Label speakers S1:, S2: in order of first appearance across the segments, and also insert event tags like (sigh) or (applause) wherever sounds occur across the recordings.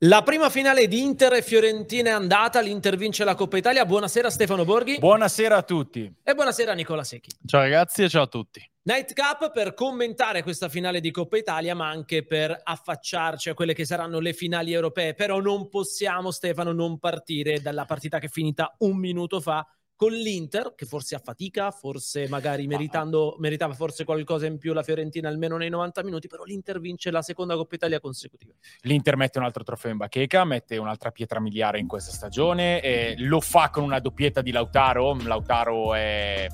S1: La prima finale di Inter e Fiorentina è andata, l'Inter vince la Coppa Italia. Buonasera Stefano Borghi.
S2: Buonasera a tutti.
S1: E buonasera Nicola Secchi.
S3: Ciao ragazzi e ciao a tutti.
S1: Nightcap per commentare questa finale di Coppa Italia, ma anche per affacciarci a quelle che saranno le finali europee. Però non possiamo, Stefano, non partire dalla partita che è finita un minuto fa con l'Inter, che forse a fatica, forse magari meritando, meritava forse qualcosa in più la Fiorentina almeno nei 90 minuti, però l'Inter vince la seconda Coppa Italia consecutiva.
S2: L'Inter mette un altro trofeo in bacheca, mette un'altra pietra miliare in questa stagione, e lo fa con una doppietta di Lautaro. Lautaro è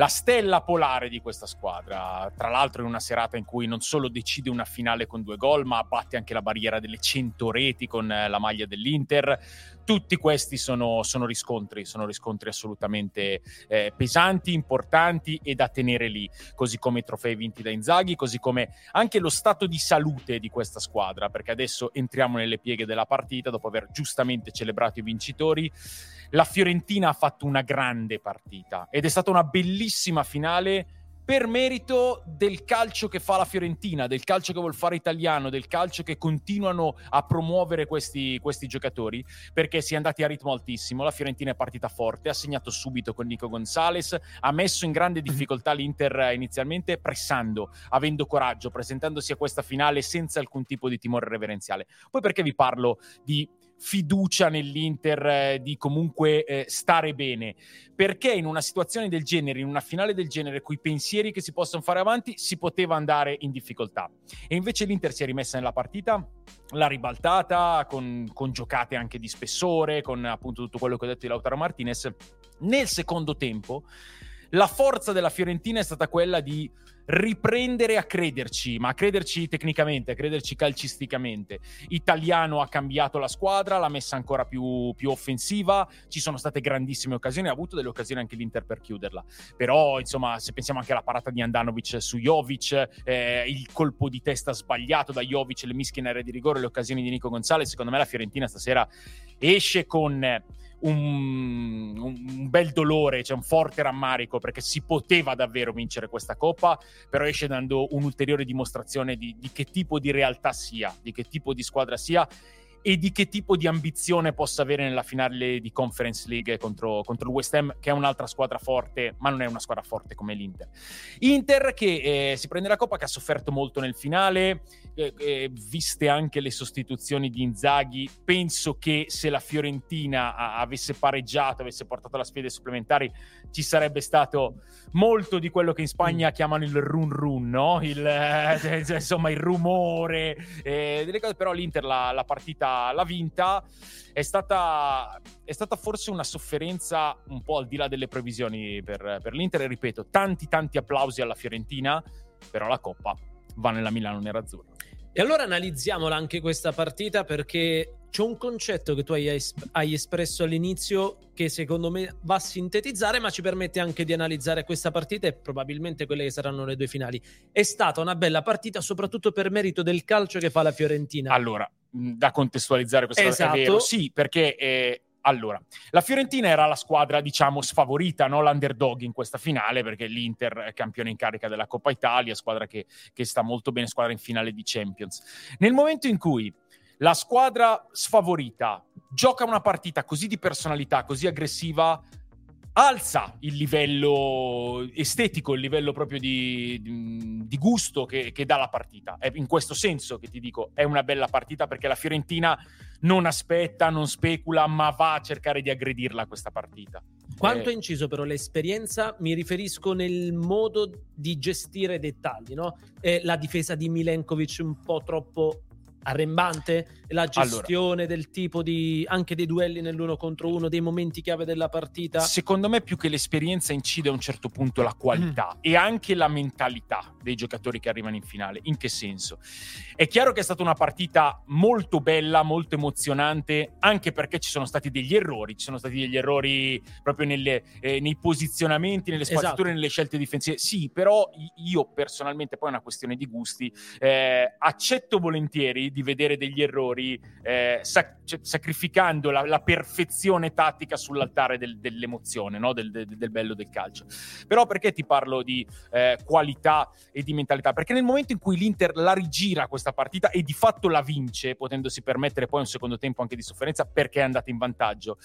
S2: la stella polare di questa squadra. Tra l'altro, in una serata in cui non solo decide una finale con due gol, ma batte anche la barriera delle 100 reti con eh, la maglia dell'Inter. Tutti questi sono, sono riscontri, sono riscontri assolutamente eh, pesanti, importanti e da tenere lì, così come i trofei vinti da Inzaghi, così come anche lo stato di salute di questa squadra, perché adesso entriamo nelle pieghe della partita dopo aver giustamente celebrato i vincitori la Fiorentina ha fatto una grande partita ed è stata una bellissima finale per merito del calcio che fa la Fiorentina, del calcio che vuol fare italiano, del calcio che continuano a promuovere questi, questi, giocatori, perché si è andati a ritmo altissimo. La Fiorentina è partita forte, ha segnato subito con Nico Gonzalez, ha messo in grande difficoltà l'Inter inizialmente, pressando, avendo coraggio, presentandosi a questa finale senza alcun tipo di timore reverenziale. Poi perché vi parlo di fiducia nell'Inter eh, di comunque eh, stare bene. Perché in una situazione del genere, in una finale del genere, con i pensieri che si possono fare avanti, si poteva andare in difficoltà. E invece l'Inter si è rimessa nella partita, l'ha ribaltata con, con giocate anche di spessore, con appunto tutto quello che ho detto di Lautaro Martinez. Nel secondo tempo, la forza della Fiorentina è stata quella di riprendere a crederci, ma a crederci tecnicamente, a crederci calcisticamente. Italiano ha cambiato la squadra, l'ha messa ancora più, più, offensiva, ci sono state grandissime occasioni, ha avuto delle occasioni anche l'Inter per chiuderla. Però, insomma, se pensiamo anche alla parata di Andanovic su Jovic, eh, il colpo di testa sbagliato da Jovic, le mischie in area di rigore, le occasioni di Nico Gonzalez, secondo me la Fiorentina stasera esce con un, un, bel dolore, cioè un forte rammarico perché si poteva davvero vincere questa coppa, però esce dando un'ulteriore dimostrazione di, di che tipo di realtà sia, di che tipo di squadra sia e di che tipo di ambizione possa avere nella finale di Conference League contro, contro, il West Ham, che è un'altra squadra forte, ma non è una squadra forte come l'Inter. Inter che eh, si prende la Coppa, che ha sofferto molto nel finale, eh, eh, viste anche le sostituzioni di Inzaghi, penso che se la Fiorentina a- avesse pareggiato, avesse portato la sfide supplementari, ci sarebbe stato molto di quello che in Spagna mm. chiamano il run run, no? il, eh, (laughs) insomma il rumore, eh, delle cose, però l'Inter la, la partita l'ha vinta. È stata, è stata, forse una sofferenza un po' al di là delle previsioni per, per l'Inter. E ripeto, tanti tanti applausi alla Fiorentina, però la Coppa va nella Milano nerazzurra.
S1: E allora analizziamola anche questa partita perché c'è un concetto che tu hai, es- hai, espresso all'inizio che secondo me va a sintetizzare, ma ci permette anche di analizzare questa partita e probabilmente quelle che saranno le due finali. È stata una bella partita, soprattutto per merito del calcio che fa la Fiorentina.
S2: Allora, da contestualizzare questa esatto. cosa, è vero, sì, perché eh, allora, la Fiorentina era la squadra, diciamo, sfavorita, no? l'underdog in questa finale, perché l'Inter è campione in carica della Coppa Italia, squadra che, che sta molto bene, squadra in finale di Champions. Nel momento in cui la squadra sfavorita gioca una partita così di personalità, così aggressiva, alza il livello estetico, il livello proprio di, di, gusto che, che, dà la partita. È in questo senso che ti dico, è una bella partita perché la Fiorentina non aspetta, non specula, ma va a cercare di aggredirla questa partita.
S1: Quanto è eh. inciso però l'esperienza, mi riferisco nel modo di gestire i dettagli, no? Eh, la difesa di Milenkovic un po' troppo arrembante la gestione allora, del tipo di anche dei duelli nell'uno contro uno dei momenti chiave della partita.
S2: Secondo me più che l'esperienza incide a un certo punto la qualità mm. e anche la mentalità dei giocatori che arrivano in finale. In che senso? È chiaro che è stata una partita molto bella molto emozionante anche perché ci sono stati degli errori ci sono stati degli errori proprio nelle, eh, nei posizionamenti nelle spaziature esatto. nelle scelte difensive. Sì però io personalmente poi è una questione di gusti eh, accetto volentieri di, vedere degli errori, eh, sac- cioè, sacrificando la, la, perfezione tattica sull'altare del, dell'emozione, no? del, del, del, bello del calcio. Però perché ti parlo di eh, qualità e di mentalità? Perché nel momento in cui l'Inter la rigira questa partita e di fatto la vince, potendosi permettere poi un secondo tempo anche di sofferenza perché è andata in vantaggio,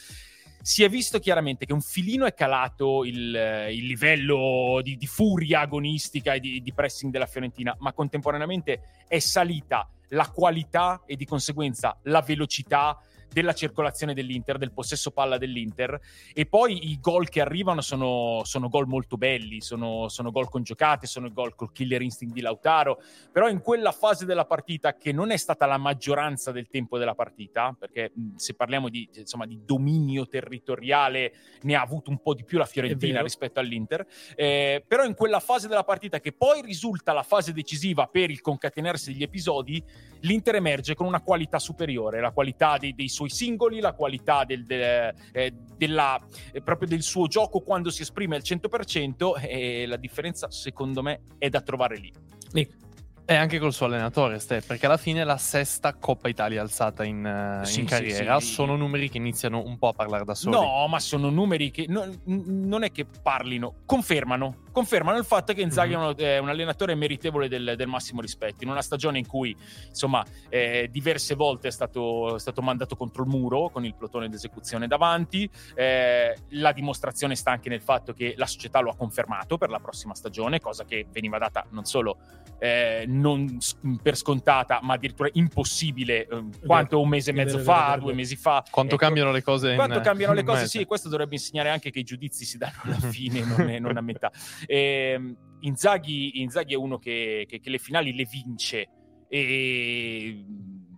S2: si è visto chiaramente che un filino è calato il, il livello di, di, furia agonistica e di, di pressing della Fiorentina, ma contemporaneamente è salita la qualità e di conseguenza la velocità della circolazione dell'Inter, del possesso palla dell'Inter. E poi i gol che arrivano sono, sono gol molto belli, sono, sono gol con giocate, sono gol col killer instinct di Lautaro, però in quella fase della partita che non è stata la maggioranza del tempo della partita, perché se parliamo di, insomma, di dominio territoriale ne ha avuto un po' di più la Fiorentina rispetto all'Inter, eh, però in quella fase della partita che poi risulta la fase decisiva per il concatenarsi degli episodi, l'Inter emerge con una qualità superiore, la qualità dei, dei suoi singoli, la qualità del, de, eh, della, eh, proprio del suo gioco quando si esprime al 100% e la differenza secondo me è da trovare lì.
S3: Nick. E anche col suo allenatore, Ste, perché alla fine è la sesta Coppa Italia alzata in, uh, sì, in carriera. Sì, sì. Sono numeri che iniziano un po' a parlare da soli.
S2: No, ma sono numeri che no, non è che parlino, confermano confermano il fatto che Inzaghi mm-hmm. è un allenatore meritevole del, del, massimo rispetto. In una stagione in cui, insomma, eh, diverse volte è stato, è stato, mandato contro il muro con il plotone d'esecuzione davanti. Eh, la dimostrazione sta anche nel fatto che la società lo ha confermato per la prossima stagione, cosa che veniva data non solo eh, non per scontata, ma addirittura impossibile eh, quanto un mese e mezzo fa, due mesi fa.
S3: Quanto ecco, cambiano le cose?
S2: Quanto in, cambiano le cose, sì, questo dovrebbe insegnare anche che i giudizi si danno alla (laughs) fine, non, è, non a metà. E, ehm, Inzaghi, Inzaghi, è uno che, che, che, le finali le vince e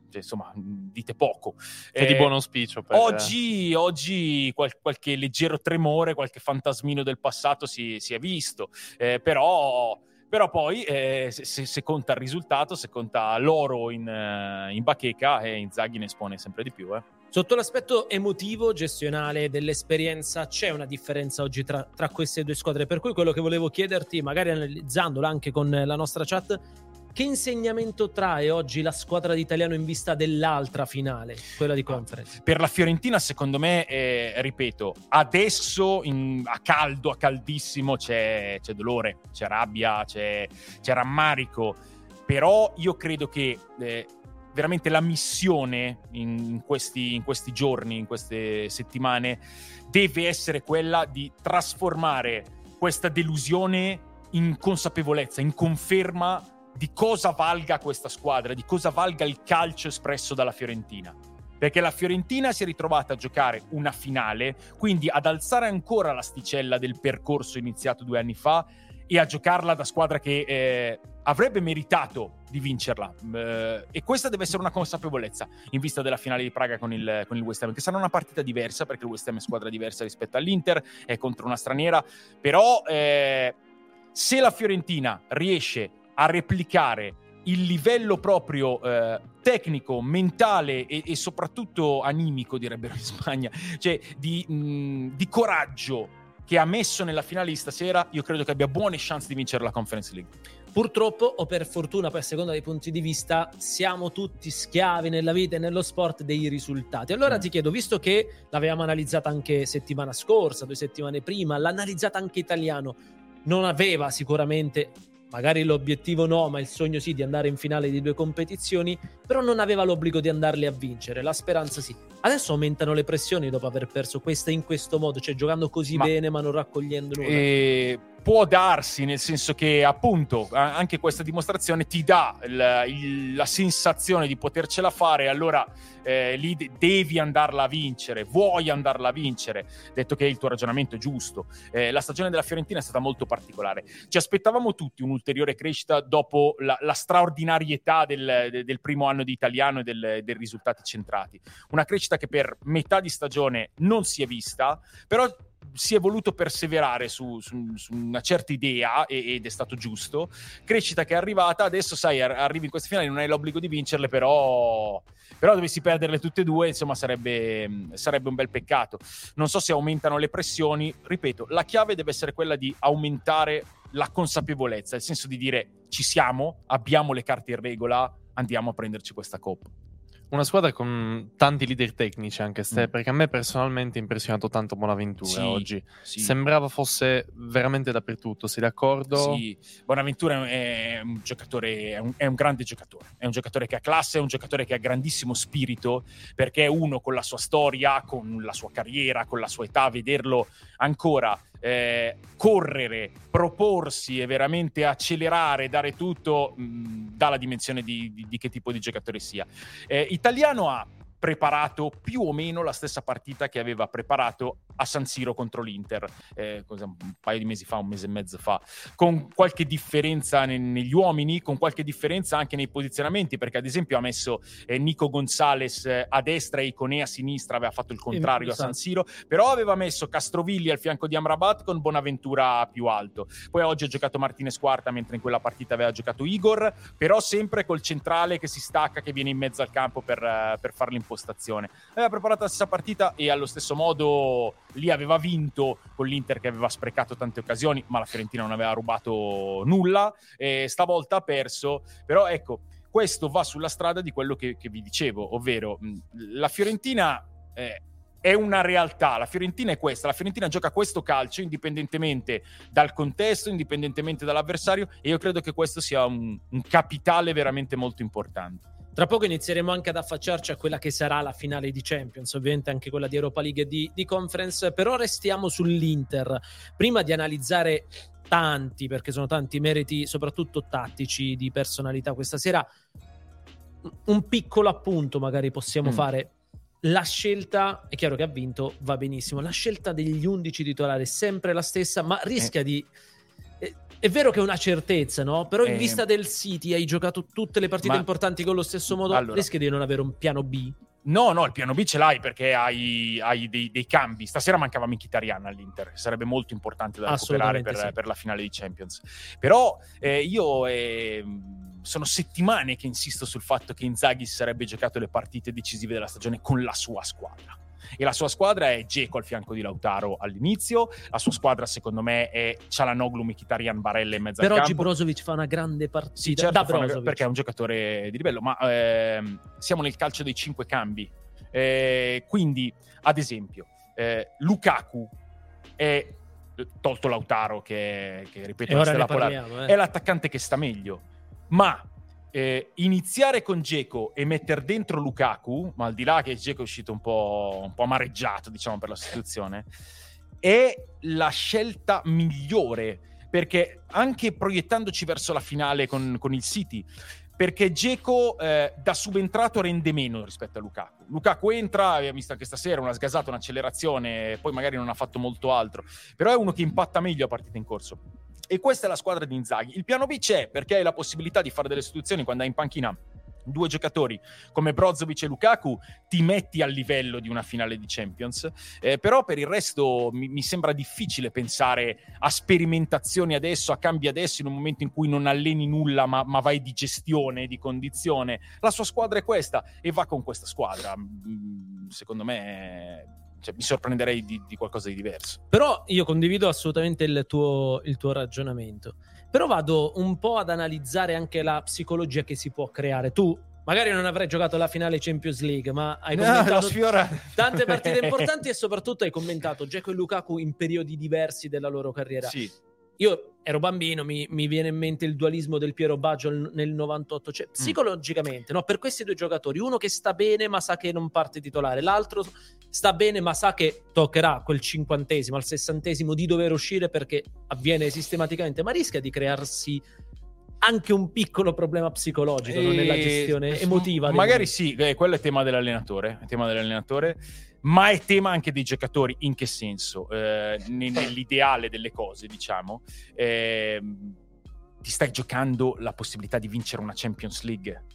S2: cioè, insomma dite poco
S3: è eh, di buon auspicio per...
S2: oggi, oggi qual- qualche leggero tremore qualche fantasmino del passato si, si è visto eh, però però poi eh, se, se, conta il risultato, se conta l'oro in, uh, in bacheca, eh, Inzaghi ne espone sempre di più. Eh.
S1: Sotto l'aspetto emotivo, gestionale dell'esperienza, c'è una differenza oggi tra, tra queste due squadre. Per cui quello che volevo chiederti, magari analizzandola anche con la nostra chat, che insegnamento trae oggi la squadra d'italiano in vista dell'altra finale, quella di conference?
S2: Per la Fiorentina, secondo me, eh, ripeto, adesso in, a caldo, a caldissimo c'è, c'è dolore, c'è rabbia, c'è, c'è, rammarico. Però io credo che eh, veramente la missione in questi, in questi giorni, in queste settimane, deve essere quella di trasformare questa delusione in consapevolezza, in conferma di cosa valga questa squadra, di cosa valga il calcio espresso dalla Fiorentina. Perché la Fiorentina si è ritrovata a giocare una finale, quindi ad alzare ancora l'asticella del percorso iniziato due anni fa e a giocarla da squadra che eh, avrebbe meritato di vincerla. Eh, e questa deve essere una consapevolezza in vista della finale di Praga con il, con il, West Ham, che sarà una partita diversa perché il West Ham è squadra diversa rispetto all'Inter, è contro una straniera, però eh, se la Fiorentina riesce a replicare il livello proprio eh, tecnico, mentale e, e, soprattutto animico, direbbero in Spagna, cioè di, mh, di, coraggio che ha messo nella finale di stasera, io credo che abbia buone chance di vincere la Conference League.
S1: Purtroppo, o per fortuna, poi a seconda dei punti di vista, siamo tutti schiavi nella vita e nello sport dei risultati. Allora mm. ti chiedo, visto che l'avevamo analizzata anche settimana scorsa, due settimane prima, l'ha analizzata anche italiano, non aveva sicuramente magari l'obiettivo no, ma il sogno sì di andare in finale di due competizioni, però non aveva l'obbligo di andarle a vincere, la speranza sì. Adesso aumentano le pressioni dopo aver perso questa in questo modo, cioè giocando così ma, bene ma non raccogliendo nulla.
S2: E può darsi, nel senso che appunto anche questa dimostrazione ti dà il, il, la sensazione di potercela fare, allora eh, lì devi andarla a vincere, vuoi andarla a vincere, detto che il tuo ragionamento è giusto. Eh, la stagione della Fiorentina è stata molto particolare. Ci aspettavamo tutti un'ulteriore crescita dopo la, la straordinarietà del, del, primo anno di italiano e del, dei risultati centrati. Una crescita che per metà di stagione non si è vista, però si è voluto perseverare su, su, su una certa idea ed è stato giusto. Crescita che è arrivata, adesso sai, arrivi in queste finali, non hai l'obbligo di vincerle, però, però dovessi perderle tutte e due, insomma sarebbe, sarebbe un bel peccato. Non so se aumentano le pressioni, ripeto, la chiave deve essere quella di aumentare la consapevolezza, nel senso di dire ci siamo, abbiamo le carte in regola, andiamo a prenderci questa coppa.
S3: Una squadra con tanti leader tecnici anche Ste, mm. perché a me personalmente ha impressionato tanto Bonaventura sì, oggi. Sì. Sembrava fosse veramente dappertutto, sei d'accordo?
S2: Sì, Bonaventura è un giocatore, è un, è un, grande giocatore, è un giocatore che ha classe, è un giocatore che ha grandissimo spirito, perché è uno con la sua storia, con la sua carriera, con la sua età, vederlo ancora eh, correre, proporsi e veramente accelerare, dare tutto, mh, dà la dimensione di, di, di, che tipo di giocatore sia. Eh, Italiano ha preparato più o meno la stessa partita che aveva preparato a San Siro contro l'Inter, eh, un paio di mesi fa, un mese e mezzo fa, con qualche differenza ne- negli uomini, con qualche differenza anche nei posizionamenti, perché ad esempio ha messo eh, Nico Gonzalez eh, a destra e Iconea a sinistra, aveva fatto il contrario a San Siro, però aveva messo Castrovilli al fianco di Amrabat con Bonaventura più alto. Poi oggi ha giocato Martinez quarta, mentre in quella partita aveva giocato Igor, però sempre col centrale che si stacca, che viene in mezzo al campo per, uh, per fare l'impostazione. Aveva preparato la stessa partita e allo stesso modo lì aveva vinto con l'Inter che aveva sprecato tante occasioni, ma la Fiorentina non aveva rubato nulla, e stavolta ha perso, però ecco, questo va sulla strada di quello che, che vi dicevo, ovvero la Fiorentina... Eh, è una realtà. La Fiorentina è questa. La Fiorentina gioca questo calcio indipendentemente dal contesto, indipendentemente dall'avversario, e io credo che questo sia un, un capitale veramente molto importante.
S1: Tra poco inizieremo anche ad affacciarci a quella che sarà la finale di Champions, ovviamente anche quella di Europa League e di, di Conference, però restiamo sull'Inter. Prima di analizzare tanti, perché sono tanti meriti, soprattutto tattici, di personalità questa sera, un piccolo appunto magari possiamo mm. fare. La scelta, è chiaro che ha vinto, va benissimo. La scelta degli 11 titolari è sempre la stessa, ma rischia eh. di è vero che è una certezza, no? Però in eh, vista del City hai giocato tutte le partite ma, importanti con lo stesso modo, allora, rischi di non avere un piano B?
S2: No, no, il piano B ce l'hai perché hai, hai dei, dei, cambi. Stasera mancava Mkhitaryan all'Inter, sarebbe molto importante da recuperare per, sì. per, la finale di Champions. Però eh, io eh, sono settimane che insisto sul fatto che Inzaghi sarebbe giocato le partite decisive della stagione con la sua squadra e la sua squadra è Geco al fianco di Lautaro all'inizio, la sua squadra secondo me è Cialanoglu, Mkhitaryan, Barella in mezzo
S1: per
S2: al
S1: oggi Brozovic fa una grande partita
S2: sì, certo, una, perché è un giocatore di livello ma eh, siamo nel calcio dei cinque cambi. Eh, quindi ad esempio eh, Lukaku è tolto Lautaro che, che ripeto
S1: parliamo,
S2: eh. è l'attaccante che sta meglio. Ma eh, iniziare con Geco e mettere dentro Lukaku, ma al di là che Geco è uscito un po', un po' amareggiato, diciamo, per la situazione, è la scelta migliore, perché anche proiettandoci verso la finale con, con il City, perché Geco eh, da subentrato rende meno rispetto a Lukaku. Lukaku entra, abbiamo visto anche stasera, una sgasata, un'accelerazione, poi magari non ha fatto molto altro, però è uno che impatta meglio a partita in corso. E questa è la squadra di Inzaghi. Il piano B c'è perché hai la possibilità di fare delle istituzioni quando hai in panchina due giocatori come Brozovic e Lukaku ti metti al livello di una finale di Champions. Eh, però per il resto mi, mi, sembra difficile pensare a sperimentazioni adesso a cambi adesso in un momento in cui non alleni nulla ma, ma vai di gestione di condizione. La sua squadra è questa e va con questa squadra. Mm, secondo me cioè, mi sorprenderei di, di, qualcosa di diverso.
S1: Però io condivido assolutamente il tuo, il tuo, ragionamento. Però vado un po' ad analizzare anche la psicologia che si può creare. Tu magari non avrai giocato la finale Champions League, ma hai commentato no, tante partite (laughs) importanti e soprattutto hai commentato Dzeko e Lukaku in periodi diversi della loro carriera.
S2: Sì.
S1: Io ero bambino, mi, mi, viene in mente il dualismo del Piero Baggio nel 98. Cioè, mm. psicologicamente, mm. no, per questi due giocatori, uno che sta bene ma sa che non parte titolare, l'altro sta bene ma sa che toccherà quel cinquantesimo, al sessantesimo di dover uscire perché avviene sistematicamente, ma rischia di crearsi anche un piccolo problema psicologico e... nella gestione emotiva.
S2: Magari sì, eh, quello è tema dell'allenatore, è tema dell'allenatore ma è tema anche dei giocatori. In che senso? Eh, nell'ideale delle cose, diciamo, eh, ti stai giocando la possibilità di vincere una Champions League.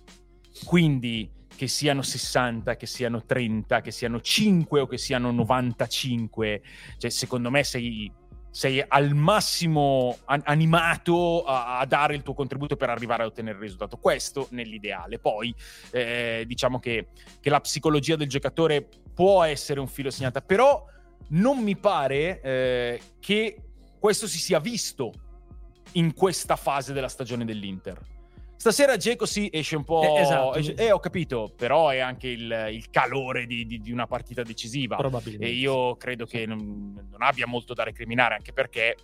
S2: Quindi che siano 60, che siano 30, che siano 5 o che siano 95, cioè secondo me sei sei al massimo animato a, a, dare il tuo contributo per arrivare a ottenere il risultato. Questo nell'ideale. Poi eh, diciamo che, che, la psicologia del giocatore può essere un filo segnata, però non mi pare eh, che questo si sia visto in questa fase della stagione dell'Inter. Stasera Geco sì, esce un po'.
S1: Eh, esatto.
S2: esce- eh, ho capito, però è anche il, il calore di, di- di una partita decisiva.
S1: Probabilmente.
S2: E io credo che non, non abbia molto da recriminare, anche perché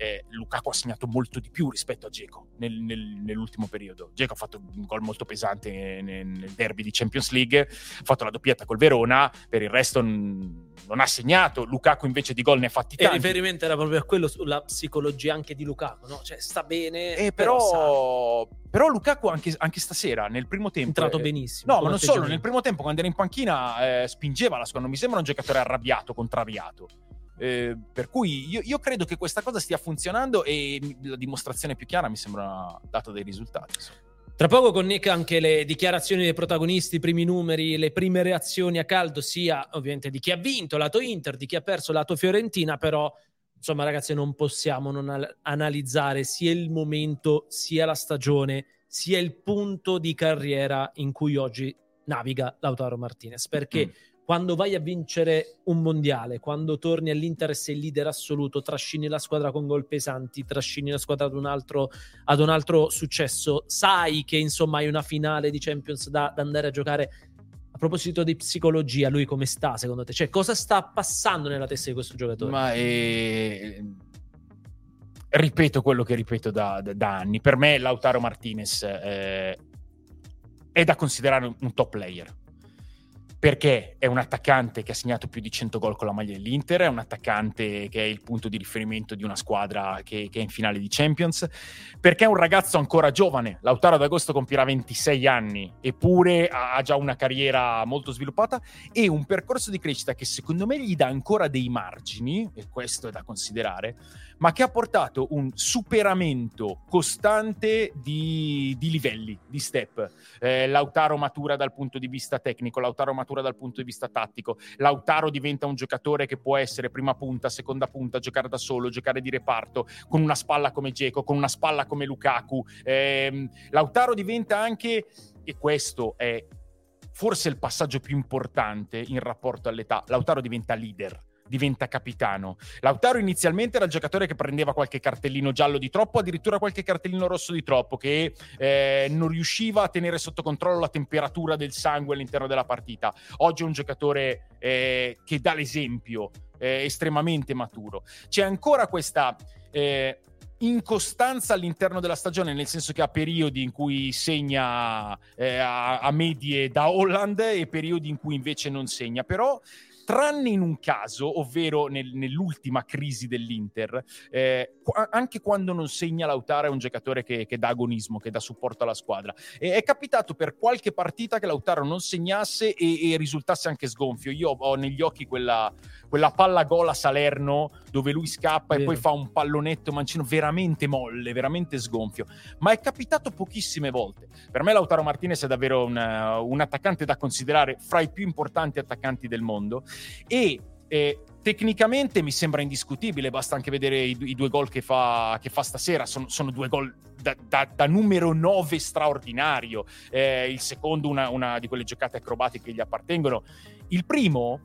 S2: eh, Lukaku ha segnato molto di più rispetto a Geco nel- nel- nell'ultimo periodo. Geco ha fatto un gol molto pesante nel, nel derby di Champions League, ha fatto la doppietta col Verona, per il resto n- non ha segnato. Lukaku invece di gol ne ha fatti
S1: E il
S2: tanti.
S1: riferimento era proprio a quello sulla psicologia anche di Lukaku, no? Cioè, sta bene,
S2: Eh,
S1: però,
S2: però, però Lukaku anche, anche stasera, nel primo
S1: è
S2: tempo...
S1: entrato
S2: eh,
S1: benissimo.
S2: No, ma non solo, nel primo tempo quando era in panchina eh, spingeva la squadra, non mi sembra un giocatore arrabbiato, contrariato. Eh, per cui io, io credo che questa cosa stia funzionando e la dimostrazione più chiara mi sembra data dai risultati. insomma.
S1: Tra poco con Nick anche le dichiarazioni dei protagonisti, i primi numeri, le prime reazioni a caldo, sia ovviamente di chi ha vinto, lato Inter, di chi ha perso, lato Fiorentina, però insomma ragazzi non possiamo non al- analizzare sia il momento, sia la stagione, sia il punto di carriera in cui oggi naviga Lautaro Martinez, perché
S2: Mm.
S1: Quando vai a vincere un mondiale, quando torni all'Inter sei leader assoluto, trascini la squadra con gol pesanti, trascini la squadra ad un altro, ad un altro successo, sai che insomma hai una finale di Champions da, da andare a giocare. A proposito di psicologia, lui come sta secondo te? Cioè, cosa sta passando nella testa di questo giocatore?
S2: Ma eh, ripeto quello che ripeto da, da- da anni. Per me Lautaro Martinez eh, è da considerare un top player. Perché è un attaccante che ha segnato più di 100 gol con la maglia dell'Inter, è un attaccante che è il punto di riferimento di una squadra che, che è in finale di Champions, perché è un ragazzo ancora giovane. Lautaro ad agosto compirà 26 anni, eppure ha già una carriera molto sviluppata e un percorso di crescita che secondo me gli dà ancora dei margini, e questo è da considerare, ma che ha portato un superamento costante di, di livelli, di step. Eh, Lautaro matura dal punto di vista tecnico, Lautaro matura dal punto di vista tattico, Lautaro diventa un giocatore che può essere prima punta, seconda punta, giocare da solo, giocare di reparto, con una spalla come Geco, con una spalla come Lukaku. Ehm, Lautaro diventa anche, e questo è forse il passaggio più importante in rapporto all'età, Lautaro diventa leader. Diventa capitano. Lautaro inizialmente era il giocatore che prendeva qualche cartellino giallo di troppo, addirittura qualche cartellino rosso di troppo, che eh, non riusciva a tenere sotto controllo la temperatura del sangue all'interno della partita. Oggi è un giocatore eh, che dà l'esempio, eh, estremamente maturo. C'è ancora questa eh, incostanza all'interno della stagione, nel senso che ha periodi in cui segna eh, a, a medie da Holland e periodi in cui invece non segna, però tranne in un caso, ovvero nel- nell'ultima crisi dell'Inter, eh, anche quando non segna Lautaro è un giocatore che, che dà agonismo, che dà supporto alla squadra. E è capitato per qualche partita che Lautaro non segnasse e, e risultasse anche sgonfio. Io ho negli occhi quella, quella palla gol a Salerno dove lui scappa e
S1: Vero.
S2: poi fa un pallonetto mancino veramente molle, veramente sgonfio. Ma è capitato pochissime volte. Per me Lautaro Martinez è davvero un, un attaccante da considerare fra i più importanti attaccanti del mondo e eh, tecnicamente mi sembra indiscutibile, basta anche vedere i, i due gol che fa, che fa stasera, sono, sono due gol da, da- da numero 9 straordinario, Eh, il secondo una, una di quelle giocate acrobatiche che gli appartengono, il primo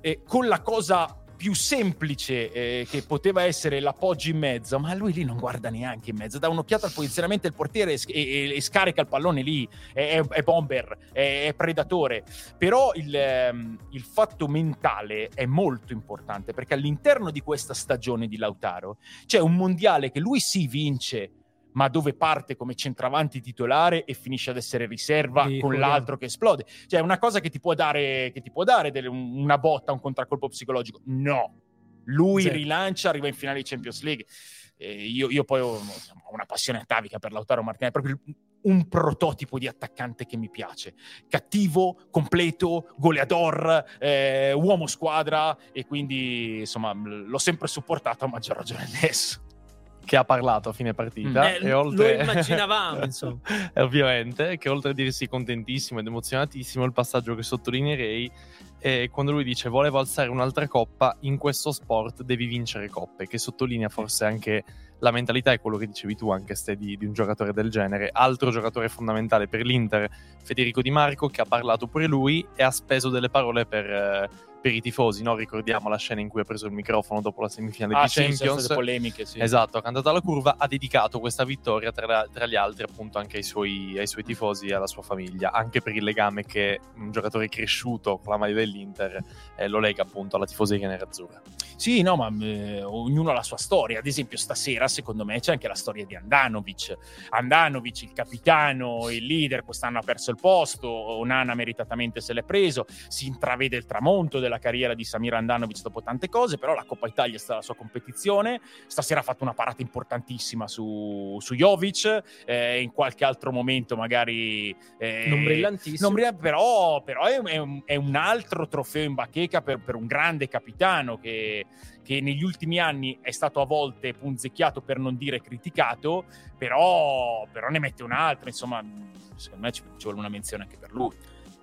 S2: eh, con la cosa più semplice eh, che poteva essere l'appoggio in mezzo, ma lui lì non guarda neanche in mezzo, dà un'occhiata al posizionamento del portiere e, e- e scarica il pallone lì, è, è- è bomber, è, è predatore, però il, ehm, il fatto mentale è molto importante perché all'interno di questa stagione di Lautaro c'è un mondiale che lui si vince ma dove parte come centravanti titolare e finisce ad essere riserva
S1: Sì,
S2: con
S1: ricordiamo.
S2: l'altro che esplode. Cioè, è una cosa che ti può dare, che ti può dare delle- un- una botta, un contraccolpo psicologico. No, lui
S1: Sì.
S2: rilancia, arriva in finale di Champions League. Eh, io, io poi ho, insomma, una passione atavica per Lautaro Martinez, è proprio un prototipo di attaccante che mi piace. Cattivo, completo, goleador, eh, uomo squadra e quindi insomma l'ho sempre supportato a maggior ragione adesso.
S3: Che ha parlato a fine partita.
S1: Eh,
S3: e oltre...
S1: Lo immaginavamo, (laughs) insomma.
S3: Ovviamente, che oltre a dirsi contentissimo ed emozionatissimo, il passaggio che sottolineerei è quando lui dice volevo alzare un'altra coppa, in questo sport devi vincere coppe, che sottolinea forse anche la mentalità è quello che dicevi tu anche Ste, di, di un giocatore del genere. Altro giocatore fondamentale per l'Inter, Federico Di Marco, che ha parlato pure lui e ha speso delle parole per... Eh, per i tifosi, no? ricordiamo la scena in cui ha preso il microfono dopo la semifinale
S2: ah,
S3: di sì, Champions.
S2: polemiche, sì.
S3: Esatto, ha cantato la curva, ha dedicato questa vittoria tra, tra gli altri appunto anche ai suoi, ai suoi, tifosi e alla sua famiglia, anche per il legame che un giocatore cresciuto con la maglia dell'Inter eh, lo lega appunto alla tifoseria nerazzurra.
S2: Sì, no, ma eh, ognuno ha la sua storia. Ad esempio, stasera, secondo me, c'è anche la storia di Andanovic. Andanovic, il capitano, il leader, quest'anno ha perso il posto. Onana meritatamente se l'è preso. Si intravede il tramonto della carriera di Samir Andanovic dopo tante cose, però la Coppa Italia è stata la sua competizione. Stasera ha fatto una parata importantissima su, su Jovic. Eh, in qualche altro momento, magari.
S1: Eh, non brillantissimo.
S2: Non brilla, però, però è, è, un, è, un, altro trofeo in bacheca per, per un grande capitano che che negli ultimi anni è stato a volte punzecchiato per non dire criticato, però, però ne mette un altro, insomma, secondo me ci, ci vuole una menzione anche per lui.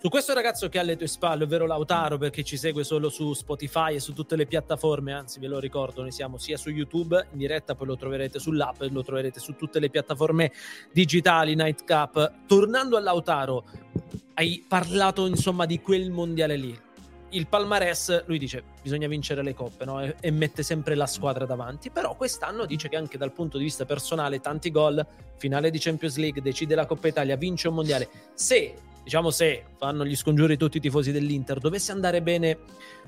S1: Su questo ragazzo che ha alle tue spalle, ovvero Lautaro, perché ci segue solo su Spotify e su tutte le piattaforme, anzi ve lo ricordo, noi siamo sia su YouTube in diretta, poi lo troverete sull'app lo troverete su tutte le piattaforme digitali, Nightcap. Tornando a Lautaro, hai parlato insomma di quel mondiale lì il palmarès, lui dice bisogna vincere le coppe no? e, e, mette sempre la squadra davanti, però quest'anno dice che anche dal punto di vista personale tanti gol, finale di Champions League, decide la Coppa Italia, vince un mondiale. Se, diciamo se, fanno gli scongiuri tutti i tifosi dell'Inter, dovesse andare bene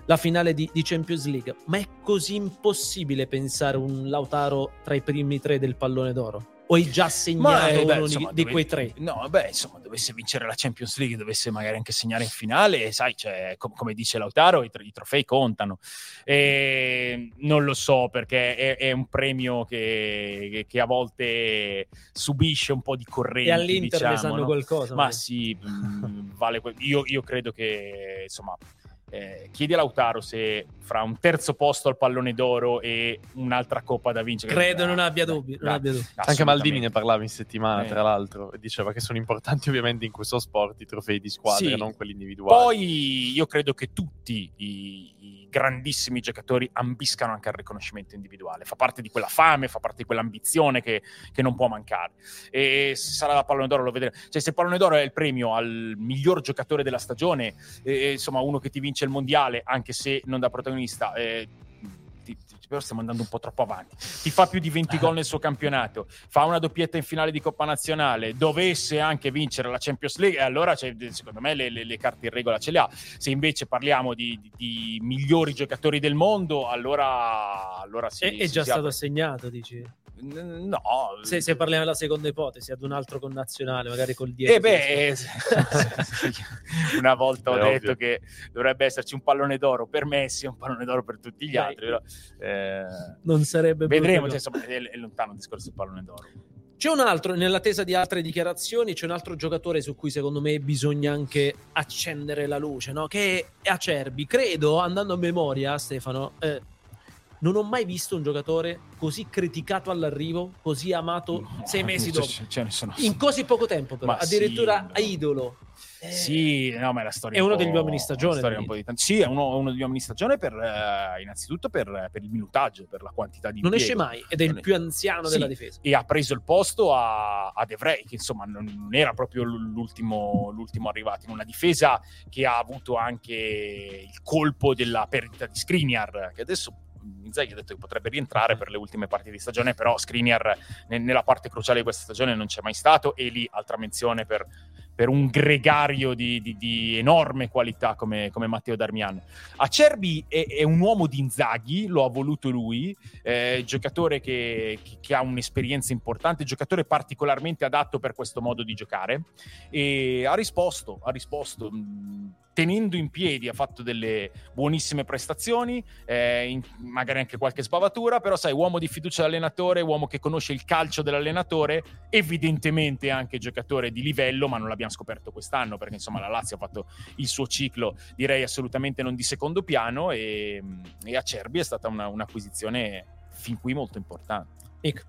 S1: la finale di, di Champions League, ma è così impossibile pensare un Lautaro tra i primi tre del pallone d'oro? O hai già segnato eh, beh, uno insomma, di, dove, quei tre?
S2: No, beh, insomma, dovesse vincere la Champions League, dovesse magari anche segnare in finale, sai, cioè, com- come dice Lautaro, i, tro- i trofei contano. E non lo so, perché è, è un premio che, che, che, a volte subisce un po' di corrente. E
S1: all'Inter
S2: diciamo,
S1: ne sanno
S2: no?
S1: qualcosa.
S2: Ma sì, mh, mm, vale que- io, io credo che, insomma eh, chiedi a Lautaro se fra un terzo posto al pallone d'oro e un'altra coppa da vincere.
S1: Credo non abbia dubbi. Non abbia dubbi.
S3: Anche Maldini ne parlava in settimana, eh. tra l'altro, e diceva che sono importanti ovviamente in questo sport i trofei di squadra, sì. non quelli individuali.
S2: Poi io credo che tutti i, i, grandissimi giocatori ambiscano anche al riconoscimento individuale. Fa parte di quella fame, fa parte di quell'ambizione che, che non può mancare. E se sarà la pallone d'oro lo vedremo. Cioè, se il pallone d'oro è il premio al miglior giocatore della stagione, eh, insomma, uno che ti vince vince il mondiale, anche se non da protagonista, eh, però stiamo andando un po' troppo avanti. Ti fa più di 20 gol nel suo campionato, fa una doppietta in finale di Coppa Nazionale, dovesse anche vincere la Champions League, e allora secondo me le, le, le, carte in regola ce le ha. Se invece parliamo di, di, di migliori giocatori del mondo, allora, allora sì.
S1: È, è già stato assegnato, dici?
S2: No,
S1: se, se, parliamo della seconda ipotesi, ad un altro connazionale, magari col 10.
S2: Eh beh, (laughs) (laughs) una volta ho detto ovvio. che dovrebbe esserci un pallone d'oro per Messi e un pallone d'oro per tutti gli altri. Però,
S1: eh, non sarebbe
S2: Vedremo, cioè, insomma, è, è, lontano il discorso del pallone d'oro.
S1: C'è un altro, nell'attesa di altre dichiarazioni, c'è un altro giocatore su cui secondo me bisogna anche accendere la luce, no? che è Acerbi. Credo, andando a memoria, Stefano, eh, non ho mai visto un giocatore così criticato all'arrivo, così amato no, sei mesi dopo. Ce sono... In così poco tempo, però. Ma addirittura sì, no. idolo.
S2: Eh, sì, no, ma è la storia.
S1: È uno degli uomini stagione.
S2: Di sì, è uno, uno, degli uomini stagione per, eh, innanzitutto per, per, il minutaggio, per la quantità di.
S1: Non esce mai ed è non il più anziano sì, della difesa.
S2: E ha preso il posto a, a De Vrij, che insomma non, non era proprio l'ultimo, l'ultimo, arrivato in una difesa che ha avuto anche il colpo della perdita di Skriniar, che adesso Inzaghi ha detto che potrebbe rientrare per le ultime partite di stagione, però Skriniar nella parte cruciale di questa stagione non c'è mai stato e lì altra menzione per, per un gregario di, di, di enorme qualità come, come, Matteo Darmian. Acerbi è, è, un uomo di Inzaghi, lo ha voluto lui, eh, giocatore che, che, che, ha un'esperienza importante, giocatore particolarmente adatto per questo modo di giocare e ha risposto, ha risposto. Mh, tenendo in piedi ha fatto delle buonissime prestazioni, eh, in, magari anche qualche sbavatura, però sai, uomo di fiducia dell'allenatore, uomo che conosce il calcio dell'allenatore, evidentemente anche giocatore di livello, ma non l'abbiamo scoperto quest'anno perché insomma la Lazio ha fatto il suo ciclo, direi assolutamente non di secondo piano e, e Acerbi è stata una, un'acquisizione fin qui molto importante.
S1: Nick.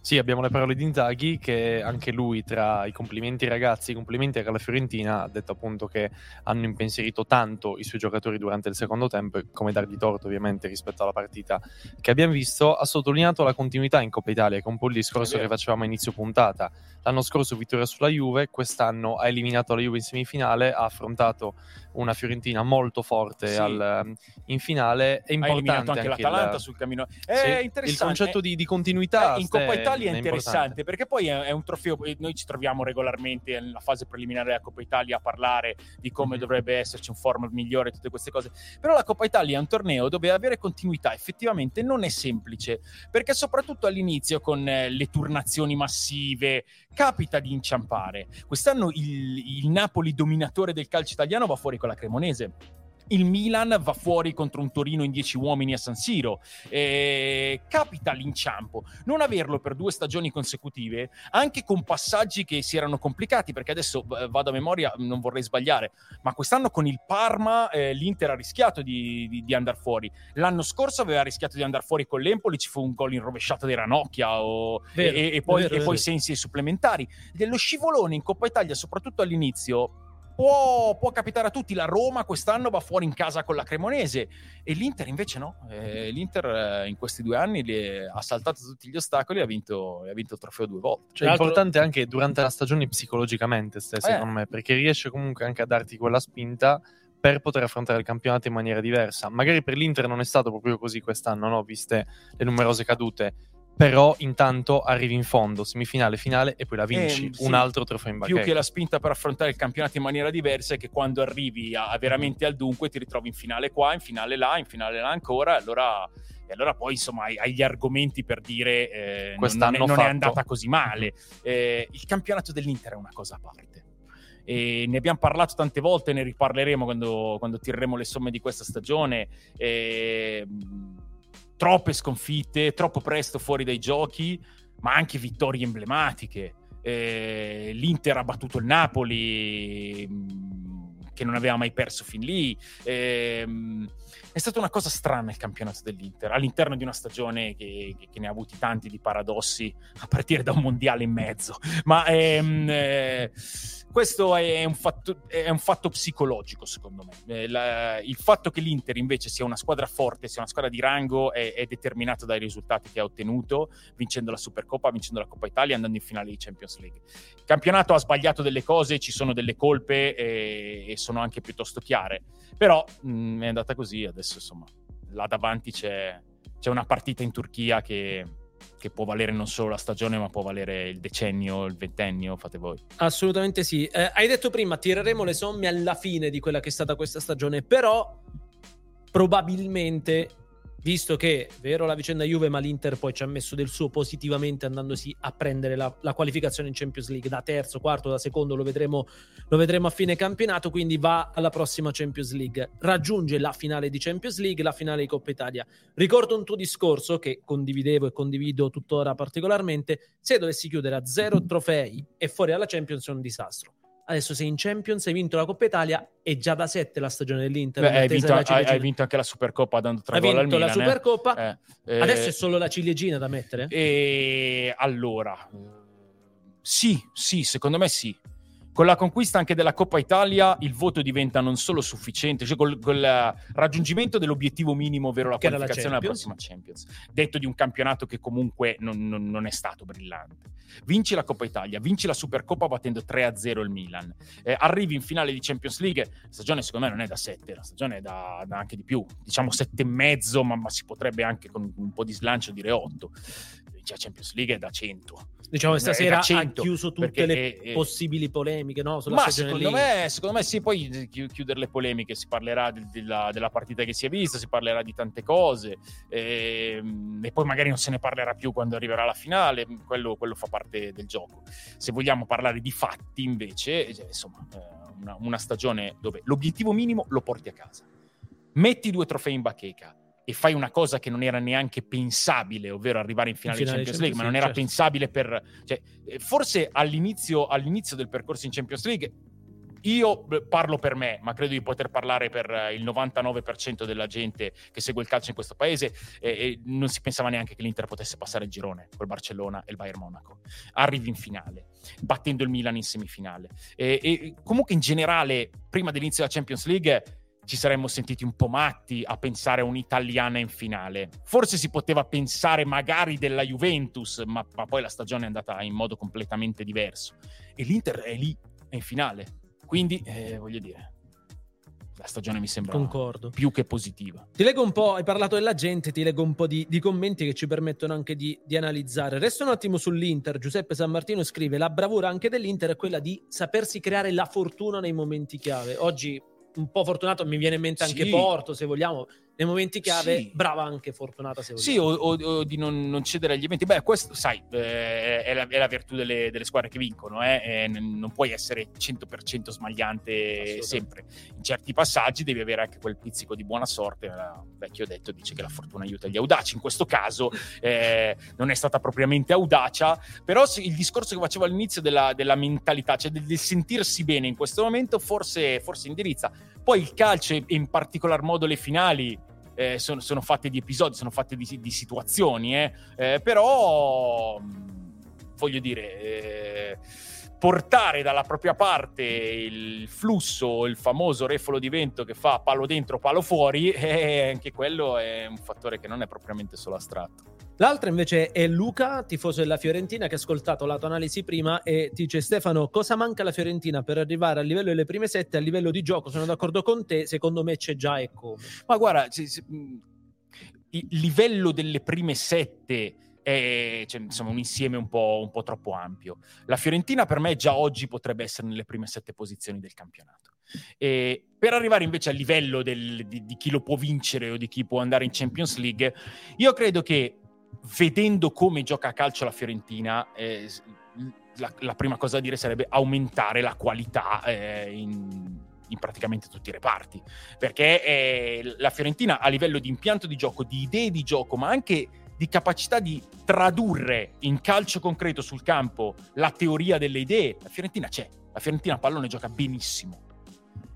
S3: Sì, abbiamo le parole di Inzaghi che anche lui tra i complimenti ai ragazzi, i complimenti alla Fiorentina ha detto appunto che hanno impensierito tanto i suoi giocatori durante il secondo tempo e come dargli torto ovviamente rispetto alla partita che abbiamo visto, ha sottolineato la continuità in Coppa Italia che è un po' il discorso che facevamo a inizio puntata. L'anno scorso vittoria sulla Juve, quest'anno ha eliminato la Juve in semifinale, ha affrontato una Fiorentina molto forte sì. al, in finale. È importante
S2: anche,
S3: anche
S2: l'Atalanta il, sul cammino. È
S3: sì, il concetto di, di continuità
S2: eh, in Coppa Italia è, è interessante perché poi è, è, un trofeo. Noi ci troviamo regolarmente nella fase preliminare della Coppa Italia a parlare di come mm-hmm. dovrebbe esserci un format migliore, tutte queste cose. Però la Coppa Italia è un torneo dove avere continuità effettivamente non è semplice perché soprattutto all'inizio con eh, le turnazioni massive capita di inciampare. Quest'anno il, il Napoli dominatore del calcio italiano va fuori con la Cremonese il Milan va fuori contro un Torino in 10 uomini a San Siro. Eh, capita l'inciampo. Non averlo per due stagioni consecutive, anche con passaggi che si erano complicati, perché adesso vado a memoria, non vorrei sbagliare, ma quest'anno con il Parma eh, l'Inter ha rischiato di, di, di andare fuori. L'anno scorso aveva rischiato di andare fuori con l'Empoli, ci fu un gol in rovesciata di Ranocchia o, vero, e, e, poi, vero, e poi sensi supplementari. Dello scivolone in Coppa Italia, soprattutto all'inizio, può, può, capitare a tutti. La Roma quest'anno va fuori in casa con la Cremonese e l'Inter invece no. Eh, L'Inter eh, in questi due anni ha saltato tutti gli ostacoli e ha vinto, ha vinto il trofeo due volte.
S3: Cioè, è importante anche durante la stagione psicologicamente, eh. secondo me, perché riesce comunque anche a darti quella spinta per poter affrontare il campionato in maniera diversa. Magari per l'Inter non è stato proprio così quest'anno, no? viste le numerose cadute però intanto arrivi in fondo, semifinale, finale e poi la vinci, eh, sì, un altro trofeo in bacheca.
S2: Più che la spinta per affrontare il campionato in maniera diversa è che quando arrivi a, a veramente al dunque ti ritrovi in finale qua, in finale là, in finale là ancora, e allora, e allora poi insomma hai, hai, gli argomenti per dire eh, non, è, non è, andata così male. Eh, il campionato dell'Inter è una cosa a parte. E ne abbiamo parlato tante volte, ne riparleremo quando, quando tireremo le somme di questa stagione. E, troppe sconfitte, troppo presto fuori dai giochi, ma anche vittorie emblematiche. Eh, L'Inter ha battuto il Napoli, mm, che non aveva mai perso fin lì. Eh, è stata una cosa strana il campionato dell'Inter, all'interno di una stagione che, che, ne ha avuti tanti di paradossi, a partire da un mondiale in mezzo. Ma ehm, eh, questo è un, fatto, è un, fatto, psicologico, secondo me. Eh, la, il fatto che l'Inter invece sia una squadra forte, sia una squadra di rango, è, è, determinato dai risultati che ha ottenuto, vincendo la Supercoppa, vincendo la Coppa Italia, andando in finale di Champions League. Il campionato ha sbagliato delle cose, ci sono delle colpe e, e sono anche piuttosto chiare. Però mh, mm, è andata così, adesso insomma, là davanti c'è, c'è una partita in Turchia che che può valere non solo la stagione, ma può valere il decennio, il ventennio, fate voi.
S1: Assolutamente sì. Eh, hai detto prima, tireremo le somme alla fine di quella che è stata questa stagione, però probabilmente visto che, vero la vicenda Juve, ma l'Inter poi ci ha messo del suo positivamente andandosi a prendere la, la qualificazione in Champions League. Da terzo, quarto, da secondo, lo vedremo, lo vedremo a fine campionato, quindi va alla prossima Champions League, raggiunge la finale di Champions League, la finale di Coppa Italia. Ricordo un tuo discorso che condividevo e condivido tuttora particolarmente, se dovessi chiudere a zero trofei e fuori alla Champions è un disastro adesso sei in Champions, hai vinto la Coppa Italia e già da 7 la stagione dell'Inter.
S2: Beh, hai, vinto, hai, hai, vinto, anche la Supercoppa dando tre gol al Milan.
S1: Hai vinto la Supercoppa, eh. Eh, adesso è solo la ciliegina da mettere?
S2: E allora, sì, sì, secondo me sì. Con la conquista anche della Coppa Italia il voto diventa non solo sufficiente, cioè col, col raggiungimento dell'obiettivo minimo, ovvero la qualificazione alla prossima Champions, detto di un campionato che comunque non, non, non, è stato brillante. Vinci la Coppa Italia, vinci la Supercoppa battendo 3-0 il Milan, eh, arrivi in finale di Champions League, la stagione secondo me non è da 7, la stagione è da, da anche di più, diciamo 7,5, ma, ma si potrebbe anche con un po' di slancio dire 8 la Champions League è da 100.
S1: Diciamo stasera 100, ha chiuso tutte le è, possibili polemiche, no?
S2: Sulla ma secondo me, secondo me, sì, poi chiudere le polemiche, si parlerà de la, della partita che si è vista, si parlerà di tante cose e, ehm, e, poi magari non se ne parlerà più quando arriverà la finale, quello, quello fa parte del gioco. Se vogliamo parlare di fatti invece, eh, insomma, eh, una, una stagione dove l'obiettivo minimo lo porti a casa. Metti due trofei in bacheca, e fai una cosa che non era neanche pensabile, ovvero arrivare in finale, in finale di Champions League, ma non era certo. pensabile per... Cioè, eh, forse all'inizio, all'inizio del percorso in Champions League io parlo per me, ma credo di poter parlare per eh, il 99% della gente che segue il calcio in questo paese e, e non si pensava neanche che l'Inter potesse passare il girone col Barcellona e il Bayern Monaco. Arrivi in finale, battendo il Milan in semifinale. E, e comunque in generale, prima dell'inizio della Champions League ci saremmo sentiti un po' matti a pensare a un'italiana in finale. Forse si poteva pensare magari della Juventus, ma, ma, poi la stagione è andata in modo completamente diverso. E l'Inter è lì, è in finale. Quindi, eh, voglio dire, la stagione mi sembra
S1: Concordo.
S2: più che positiva.
S1: Ti leggo un po', hai parlato della gente, ti leggo un po' di, di commenti che ci permettono anche di, di, analizzare. Resto un attimo sull'Inter. Giuseppe San Martino scrive: La bravura anche dell'Inter è quella di sapersi creare la fortuna nei momenti chiave. Oggi un po' fortunato, mi viene in mente anche sì. Porto, se vogliamo, nei momenti chiave, sì. brava anche fortunata se
S2: Sì, o, o, o di non, non, cedere agli eventi. Beh, questo, sai, eh, è, la, è, la, virtù delle, delle squadre che vincono, eh? Eh, non puoi essere 100% smagliante sempre. In certi passaggi devi avere anche quel pizzico di buona sorte. Il vecchio detto dice che la fortuna aiuta gli audaci. In questo caso eh, non è stata propriamente audacia, però il discorso che facevo all'inizio della, della mentalità, cioè del, del, sentirsi bene in questo momento, forse, forse indirizza. Poi il calcio e in particolar modo le finali eh, sono, sono, fatte di episodi, sono fatte di, di situazioni, eh. Eh, però voglio dire, eh, portare dalla propria parte il flusso, il famoso refolo di vento che fa palo dentro, palo fuori, (laughs) eh, anche quello è un fattore che non è propriamente solo astratto.
S1: L'altra invece è Luca, tifoso della Fiorentina, che ha ascoltato la tua analisi prima e ti dice Stefano, cosa manca alla Fiorentina per arrivare al livello delle prime sette, a livello di gioco? Sono d'accordo con te, secondo me c'è già e come.
S2: Ma guarda, il livello delle prime sette è cioè, insomma, un insieme un po', un po' troppo ampio. La Fiorentina per me già oggi potrebbe essere nelle prime sette posizioni del campionato. E per arrivare invece al livello del, di, di, chi lo può vincere o di chi può andare in Champions League, io credo che vedendo come gioca a calcio la Fiorentina, eh, la, la, prima cosa da dire sarebbe aumentare la qualità eh, in, in, praticamente tutti i reparti. Perché eh, la Fiorentina a livello di impianto di gioco, di idee di gioco, ma anche di capacità di tradurre in calcio concreto sul campo la teoria delle idee, la Fiorentina c'è. La Fiorentina a pallone gioca benissimo.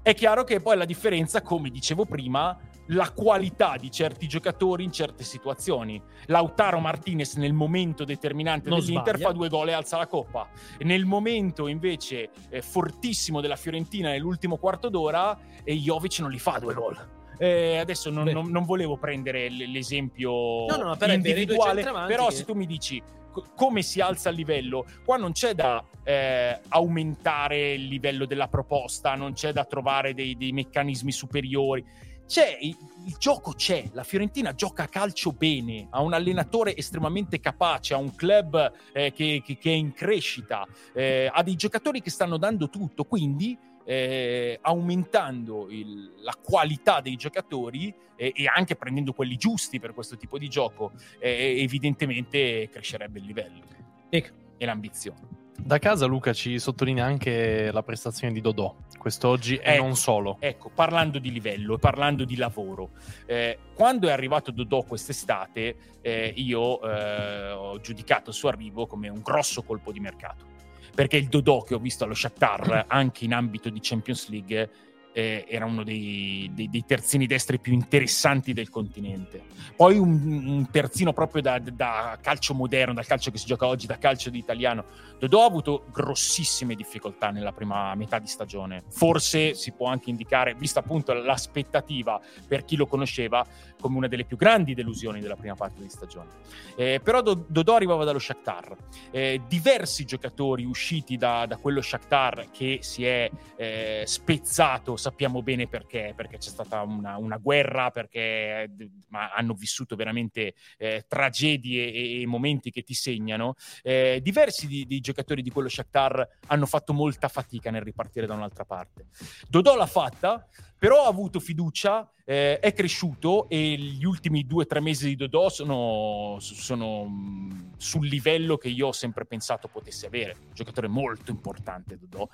S2: È chiaro che poi la differenza, come dicevo prima, la qualità di certi giocatori in certe situazioni. Lautaro Martinez nel momento determinante non dell'Inter sbaglia. fa due gol e alza la coppa. Nel momento invece eh, fortissimo della Fiorentina nell'ultimo quarto d'ora e Jovic non li fa due gol. Eh, adesso non, non, non, volevo prendere l'esempio no, no, però individuale, però che... se tu mi dici come si alza il livello, qua non c'è da eh, aumentare il livello della proposta, non c'è da trovare dei, dei meccanismi superiori c'è, il, il, gioco c'è, la Fiorentina gioca a calcio bene, ha un allenatore estremamente capace, ha un club eh, che, che, che, è in crescita, eh, ha dei giocatori che stanno dando tutto, quindi eh, aumentando il, la qualità dei giocatori e anche prendendo quelli giusti per questo tipo di gioco, eh, evidentemente crescerebbe il livello e l'ambizione.
S3: Da casa Luca ci sottolinea anche la prestazione di Dodò quest'oggi ecco, e non solo.
S2: Ecco, parlando di livello e parlando di lavoro, eh, quando è arrivato Dodò quest'estate, eh, io eh, ho giudicato il suo arrivo come un grosso colpo di mercato. Perché il Dodò che ho visto allo Shakhtar (clears throat) anche in ambito di Champions League eh, era uno dei, dei, dei, terzini destri più interessanti del continente. Poi un, un terzino proprio da, da, calcio moderno, dal calcio che si gioca oggi, da calcio di italiano. Dodò ha avuto grossissime difficoltà nella prima metà di stagione. Forse si può anche indicare, vista appunto l'aspettativa per chi lo conosceva, come una delle più grandi delusioni della prima parte di stagione. Eh, però Dodò arrivava dallo Shakhtar. Eh, diversi giocatori usciti da, da, quello Shakhtar che si è eh, spezzato sappiamo bene perché, perché c'è stata una, una guerra, perché hanno vissuto veramente eh, tragedie e, e, momenti che ti segnano. Eh, diversi di, di, giocatori di quello Shakhtar hanno fatto molta fatica nel ripartire da un'altra parte. Dodò l'ha fatta, però ha avuto fiducia, eh, è cresciuto e gli ultimi due o tre mesi di Dodò sono, sono mh, sul livello che io ho sempre pensato potesse avere. Un giocatore molto importante Dodò,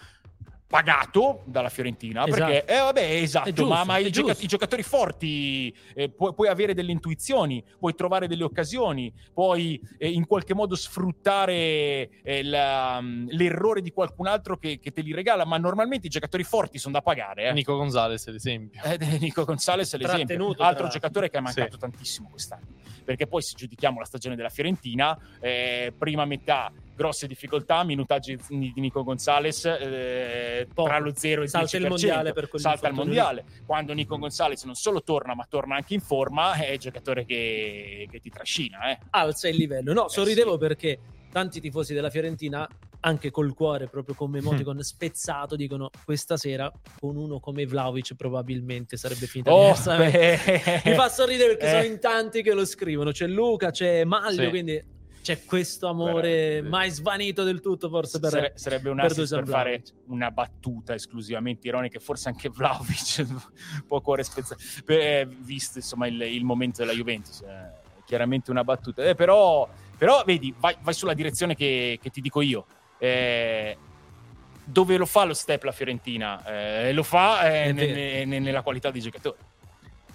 S2: pagato dalla Fiorentina
S1: Esatto.
S2: perché eh, vabbè esatto
S1: giusto,
S2: ma, ma i, gioca- i giocatori forti eh, pu- puoi, avere delle intuizioni puoi trovare delle occasioni puoi eh, in qualche modo sfruttare eh, la- l'errore di qualcun altro che, che te li regala ma normalmente i giocatori forti sono da pagare eh.
S3: Nico Gonzalez, ad esempio.
S2: È (laughs) Nico Gonzalez è l'esempio,
S1: Trattenuto, tra
S2: altro
S1: l'altro.
S2: giocatore che è mancato
S3: Sì.
S2: tantissimo quest'anno. Perché poi se giudichiamo la stagione della Fiorentina, eh, prima metà grosse difficoltà, minutaggi di Nico Gonzalez eh, tra lo 0 e il 10%.
S1: Salta il mondiale per
S2: Salta il mondiale. Quando Nico Gonzalez non solo torna, ma torna anche in forma, è il giocatore che, che ti trascina. Eh.
S1: alza il livello. No,
S2: Eh,
S1: sorridevo
S2: sì.
S1: perché tanti tifosi della Fiorentina, anche col cuore proprio come
S2: Mm.
S1: emoticon spezzato, dicono questa sera con uno come Vlaovic probabilmente sarebbe finita
S2: Oh.
S1: Mi fa sorridere perché
S2: Eh.
S1: sono in tanti che lo scrivono. C'è Luca, c'è Maglio,
S3: Sì.
S1: quindi c'è questo amore
S2: Veramente.
S1: mai svanito del tutto, forse per
S2: Sare- sarebbe un
S1: per
S2: assist
S1: Dusan
S2: per fare una battuta esclusivamente ironica, forse anche Vlaovic (laughs) può cuore spezzato, per- visto insomma il, il momento della Juventus, eh, chiaramente una battuta, Eh, però, però vedi, vai, vai sulla direzione che, che ti dico io. Eh, dove lo fa lo step la Fiorentina? Eh, lo fa eh, nella qualità di giocatore.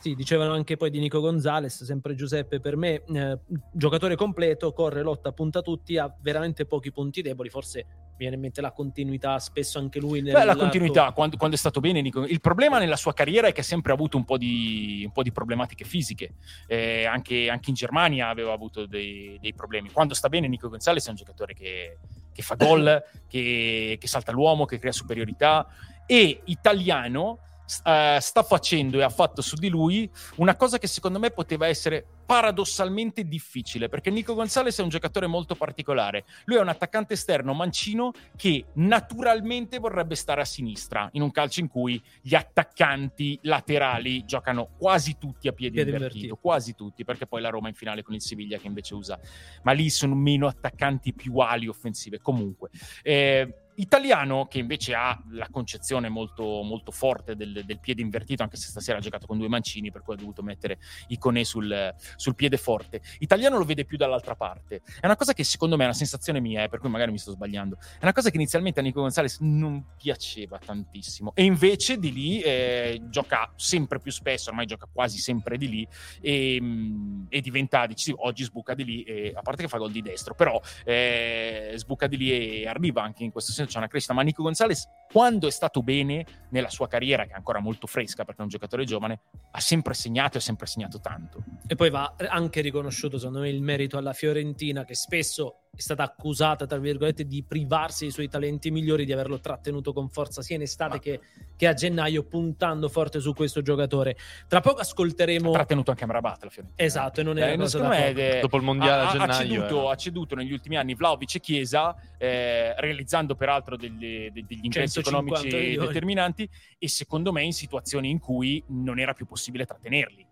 S1: Sì, dicevano anche poi di Nico Gonzalez, sempre Giuseppe per me, eh, giocatore completo, corre, lotta, punta tutti, ha veramente pochi punti deboli, forse viene in mente la continuità, spesso anche lui nel
S2: Beh, la continuità, quando, quando è stato bene, Nico- il problema nella sua carriera è che ha sempre avuto un po' di, un po' di problematiche fisiche. Eh, anche, anche in Germania aveva avuto dei, dei problemi. Quando sta bene, Nico Gonzalez è un giocatore che, che fa gol, (laughs) che, che salta l'uomo, che crea superiorità. E italiano eh, sta facendo e ha fatto su di lui una cosa che secondo me poteva essere paradossalmente difficile perché Nico Gonzalez è un giocatore molto particolare. Lui è un attaccante esterno mancino che naturalmente vorrebbe stare a sinistra in un calcio in cui gli attaccanti laterali giocano quasi tutti a piedi,
S1: Piedi
S2: invertito,
S1: invertito.
S2: quasi tutti, perché poi la Roma in finale con il Siviglia che invece usa, ma lì sono meno attaccanti più ali offensive. Comunque, eh, italiano che invece ha la concezione molto, molto forte del, del piede invertito, anche se stasera ha giocato con due mancini, per cui ha dovuto mettere Iconè sul, sul piede forte. Italiano lo vede più dall'altra parte. È una cosa che secondo me è una sensazione mia, eh, per cui magari mi sto sbagliando. È una cosa che inizialmente a Nico Gonzalez non piaceva tantissimo. E invece di lì eh, gioca sempre più spesso, ormai gioca quasi sempre di lì e, mh, e diventa decisivo. Oggi sbuca di lì, e, a parte che fa gol di destro, però eh, sbuca di lì e arriva anche in questo senso. C'è una crescita. Ma Nico Gonzalez, quando è stato bene nella sua carriera, che è ancora molto fresca perché è un giocatore giovane, ha sempre segnato e ha sempre segnato tanto.
S1: E poi va anche riconosciuto, secondo me, il merito alla Fiorentina, che spesso è stata accusata, tra virgolette, di privarsi dei suoi talenti migliori, di averlo trattenuto con forza sia in estate che, che a gennaio, puntando forte su questo giocatore. Tra poco ascolteremo.
S2: Ha trattenuto anche Amrabat la Fiorentina.
S1: Esatto, e non è
S2: Eh,
S1: una cosa
S2: secondo
S1: da
S2: è-
S3: Dopo il mondiale
S2: ha,
S3: a gennaio.
S2: ha ceduto,
S3: era-
S2: ha ceduto negli ultimi anni Vlaovic e Chiesa, eh, realizzando peraltro degli, de- degli ingressi
S1: 150
S2: economici
S1: milioni.
S2: determinanti e secondo me in situazioni in cui non era più possibile trattenerli.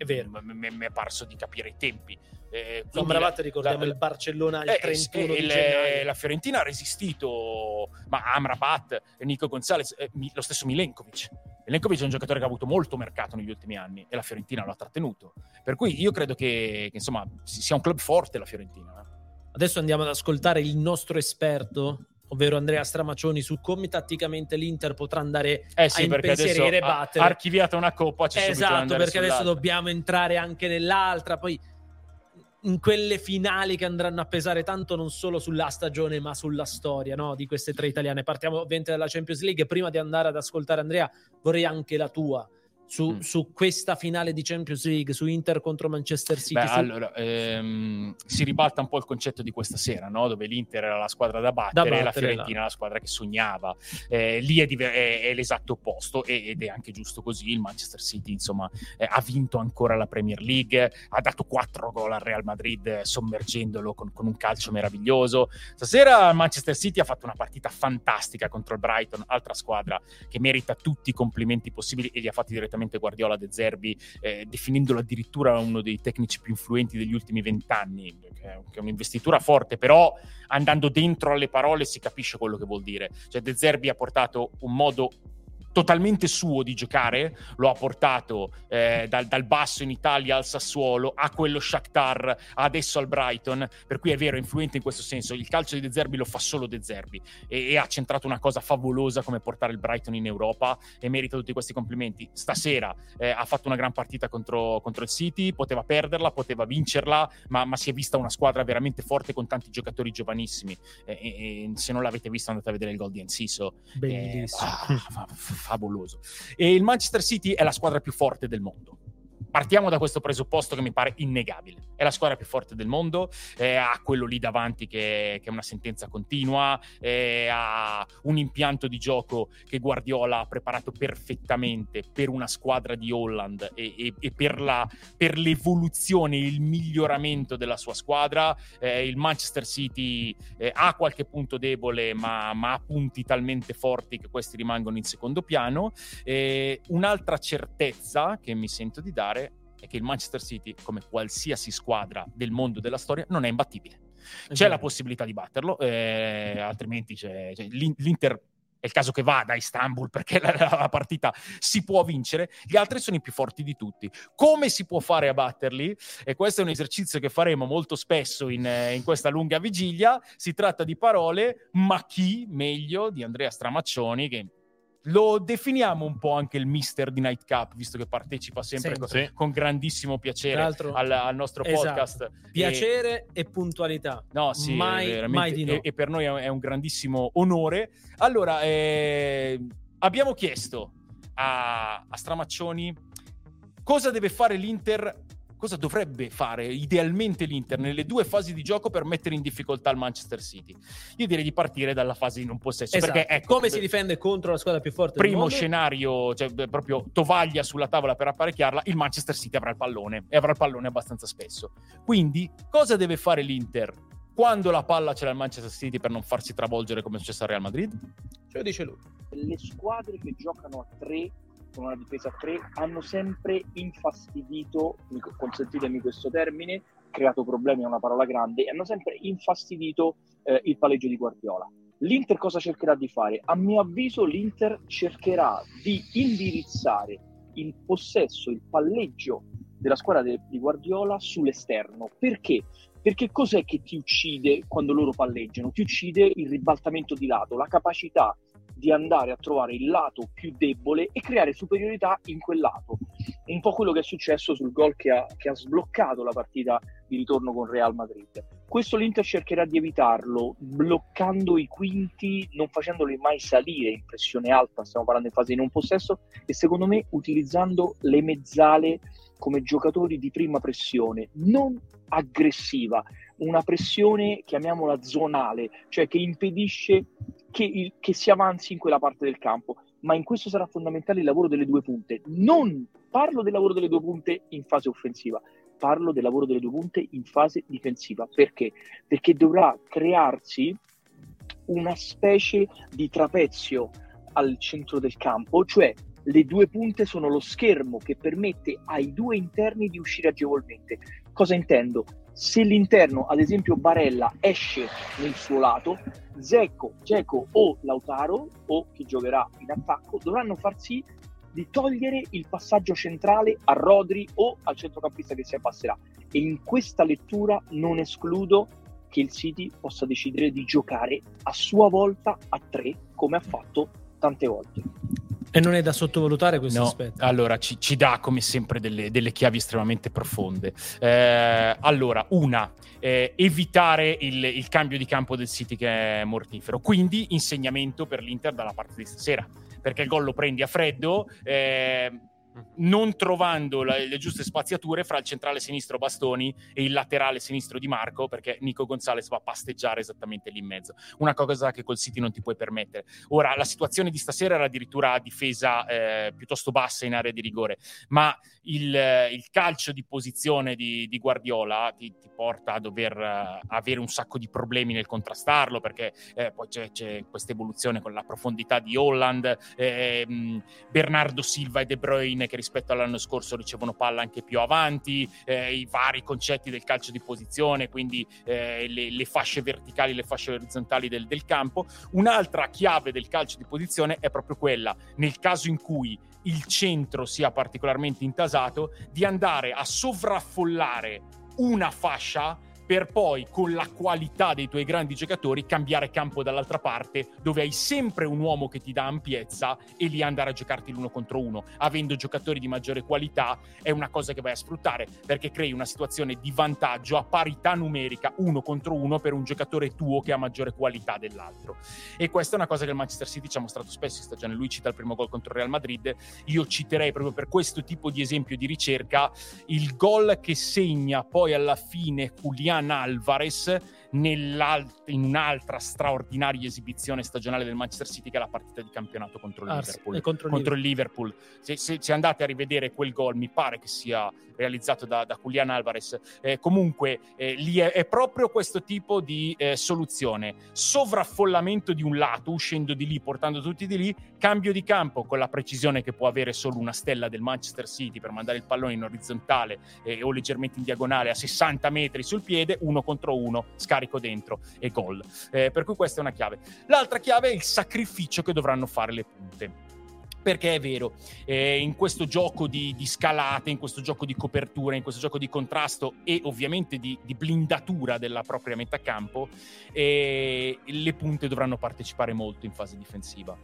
S1: È vero.
S2: M- m- Mi è parso di capire i tempi. Eh, la-
S1: ricordiamo
S2: la-
S1: il Barcellona il
S2: eh,
S1: 31
S2: eh,
S1: gennaio.
S2: la Fiorentina ha resistito, ma Amrabat, Nico Gonzalez, eh, mi- lo stesso Milenkovic. Milenkovic è un giocatore che ha avuto molto mercato negli ultimi anni e la Fiorentina lo ha trattenuto. Per cui io credo che, che, insomma si- sia un club forte la Fiorentina. eh.
S1: Adesso andiamo ad ascoltare il nostro esperto, ovvero Andrea Stramaccioni, su come tatticamente l'Inter potrà andare
S2: Eh sì,
S1: a impensierire e battere.
S2: archiviata una coppa, da
S1: Esatto, perché adesso
S2: sull'altra.
S1: dobbiamo entrare anche nell'altra, poi in quelle finali che andranno a pesare tanto non solo sulla stagione ma sulla storia no, di queste tre italiane. Partiamo ovviamente dalla Champions League. Prima di andare ad ascoltare Andrea, vorrei anche la tua su,
S2: Mm.
S1: su questa finale di Champions League, su Inter contro Manchester City.
S2: Beh,
S1: su-
S2: allora, ehm, si ribalta un po' il concetto di questa sera, no? dove l'Inter era la squadra da battere,
S1: Da
S2: e la
S1: battere,
S2: Fiorentina la squadra che sognava. Eh, lì è, diver- è- è l'esatto opposto ed è anche giusto così. Il Manchester City, insomma, eh, ha vinto ancora la Premier League, ha dato 4 gol al Real Madrid eh, sommergendolo con, con un calcio meraviglioso. Stasera il Manchester City ha fatto una partita fantastica contro il Brighton, altra squadra che merita tutti i complimenti possibili e li ha fatti direttamente Guardiola De Zerbi, eh, definendolo addirittura uno dei tecnici più influenti degli ultimi vent'anni, che è un'investitura forte, però andando dentro alle parole si capisce quello che vuol dire. Cioè De Zerbi ha portato un modo totalmente suo di giocare, lo ha portato eh, dal, dal, basso in Italia al Sassuolo, a quello Shakhtar, adesso al Brighton, per cui è vero, è influente in questo senso, il calcio di De Zerbi lo fa solo De Zerbi e, e, ha centrato una cosa favolosa come portare il Brighton in Europa e merita tutti questi complimenti. Stasera eh, ha fatto una gran partita contro, contro, il City, poteva perderla, poteva vincerla, ma, ma, si è vista una squadra veramente forte con tanti giocatori giovanissimi e, e se non l'avete visto andate a vedere il gol di Enciso.
S1: Bellissimo.
S2: Eh, ah, favoloso. E il Manchester City è la squadra più forte del mondo partiamo da questo presupposto che mi pare innegabile. È la squadra più forte del mondo, eh, ha quello lì davanti che, che è una sentenza continua, eh, ha un impianto di gioco che Guardiola ha preparato perfettamente per una squadra di Holland e, e, e per, la, per, l'evoluzione e il miglioramento della sua squadra. Eh, il Manchester City eh, ha qualche punto debole, ma, ma, ha punti talmente forti che questi rimangono in secondo piano. un'altra certezza che mi sento di dare è che il Manchester City, come qualsiasi squadra del mondo della storia, non è imbattibile. C'è esatto. la possibilità di batterlo, eh, altrimenti c'è, c'è l'Inter è il caso che vada a Istanbul (laughs) perché la, la, partita si può vincere, gli altri sono i più forti di tutti. Come si può fare a batterli? E questo è un esercizio che faremo molto spesso in, in questa lunga vigilia. Si tratta di parole, ma chi meglio di Andrea Stramaccioni, che lo definiamo un po' anche il mister di Nightcap, visto che partecipa sempre, con, sì. con, grandissimo piacere al, al, nostro esatto. podcast.
S1: Piacere e, e, puntualità.
S2: No, sì,
S1: mai, mai di no.
S2: E, e, per noi è un grandissimo onore. Allora, eh, abbiamo chiesto a, a Stramaccioni cosa deve fare l'Inter cosa dovrebbe fare idealmente l'Inter nelle due fasi di gioco per mettere in difficoltà il Manchester City? Io direi di partire dalla fase di non possesso.
S1: Esatto.
S2: Perché,
S1: ecco, come si difende contro la squadra più forte
S2: primo scenario, cioè proprio tovaglia sulla tavola per apparecchiarla, il Manchester City avrà il pallone e avrà il pallone abbastanza spesso. Quindi, cosa deve fare l'Inter? Quando la palla ce l'ha il Manchester City per non farsi travolgere come è successo al Real Madrid?
S1: Ce lo dice lui.
S4: Le squadre che giocano a tre con una difesa a 3 hanno sempre infastidito, consentitemi questo termine, creato problemi è una parola grande, hanno sempre infastidito eh, il palleggio di Guardiola. L'Inter cosa cercherà di fare? A mio avviso l'Inter cercherà di indirizzare il possesso, il palleggio della squadra de- di Guardiola sull'esterno. Perché? Perché cos'è che ti uccide quando loro palleggiano? Ti uccide il ribaltamento di lato, la capacità di andare a trovare il lato più debole e creare superiorità in quel lato. Un po' quello che è successo sul gol che ha, che ha sbloccato la partita di ritorno con Real Madrid. Questo l'Inter cercherà di evitarlo, bloccando i quinti, non facendoli mai salire in pressione alta, stiamo parlando in fase di non possesso, e secondo me utilizzando le mezzale come giocatori di prima pressione, non aggressiva, una pressione, chiamiamola zonale, cioè che impedisce che, il, che si avanzi in quella parte del campo. Ma in questo sarà fondamentale il lavoro delle due punte. Non parlo del lavoro delle due punte in fase offensiva, parlo del lavoro delle due punte in fase difensiva. Perché? Perché dovrà crearsi una specie di trapezio al centro del campo, cioè le due punte sono lo schermo che permette ai due interni di uscire agevolmente. Cosa intendo? Se l'interno, ad esempio Barella, esce nel suo lato, Zecco, Geco o Lautaro, o chi giocherà in attacco, dovranno far sì di togliere il passaggio centrale a Rodri o al centrocampista che si abbasserà. E in questa lettura non escludo che il City possa decidere di giocare a sua volta a tre, come ha fatto tante volte.
S1: E non è da sottovalutare questo no, aspetto.
S2: Allora, ci, ci, dà come sempre delle, delle chiavi estremamente profonde. Eh, allora, una, eh, evitare il, il, cambio di campo del City che è mortifero. Quindi, insegnamento per l'Inter dalla parte di stasera. Perché il gol lo prendi a freddo, eh, non trovando la, le giuste spaziature fra il centrale sinistro Bastoni e il laterale sinistro di Marco, perché Nico Gonzalez va a pasteggiare esattamente lì in mezzo. Una cosa che col City non ti puoi permettere. Ora, la situazione di stasera era addirittura difesa eh, piuttosto bassa in area di rigore, ma il, il calcio di posizione di, di Guardiola ti, ti, porta a dover uh, avere un sacco di problemi nel contrastarlo, perché eh, poi c'è, c'è questa evoluzione con la profondità di Holland, eh, Bernardo Silva e De Bruyne Brooklyn che rispetto all'anno scorso ricevono palla anche più avanti, eh, i vari concetti del calcio di posizione, quindi eh, le, le, fasce verticali, le fasce orizzontali del, del campo. Un'altra chiave del calcio di posizione è proprio quella, nel caso in cui il centro sia particolarmente intasato, di andare a sovraffollare una fascia per poi con la qualità dei tuoi grandi giocatori cambiare campo dall'altra parte dove hai sempre un uomo che ti dà ampiezza e lì andare a giocarti l'uno contro uno. Avendo giocatori di maggiore qualità è una cosa che vai a sfruttare perché crei una situazione di vantaggio a parità numerica uno contro uno per un giocatore tuo che ha maggiore qualità dell'altro. E questa è una cosa che il Manchester City ci ha mostrato spesso in stagione. Lui cita il primo gol contro il Real Madrid. Io citerei proprio per questo tipo di esempio di ricerca il gol che segna poi alla fine Julian Julian Alvarez in un'altra straordinaria esibizione stagionale del Manchester City che è la partita di campionato contro il Liverpool.
S1: Ah, contro,
S2: contro il Liverpool. Se, se, se, andate a rivedere quel gol, mi pare che sia realizzato da, da Julian Alvarez. Eh, comunque, eh, lì è, è, proprio questo tipo di eh, soluzione: sovraffollamento di un lato, uscendo di lì, portando tutti di lì, cambio di campo con la precisione che può avere solo una stella del Manchester City per mandare il pallone in orizzontale eh, o leggermente in diagonale a 60 metri sul piede, uno contro uno, scarico dentro e gol. Eh, per cui questa è una chiave. L'altra chiave è il sacrificio che dovranno fare le punte perché è vero, eh, in questo gioco di, di, scalate, in questo gioco di copertura, in questo gioco di contrasto e ovviamente di, di blindatura della propria metà campo, eh, le punte dovranno partecipare molto in fase difensiva.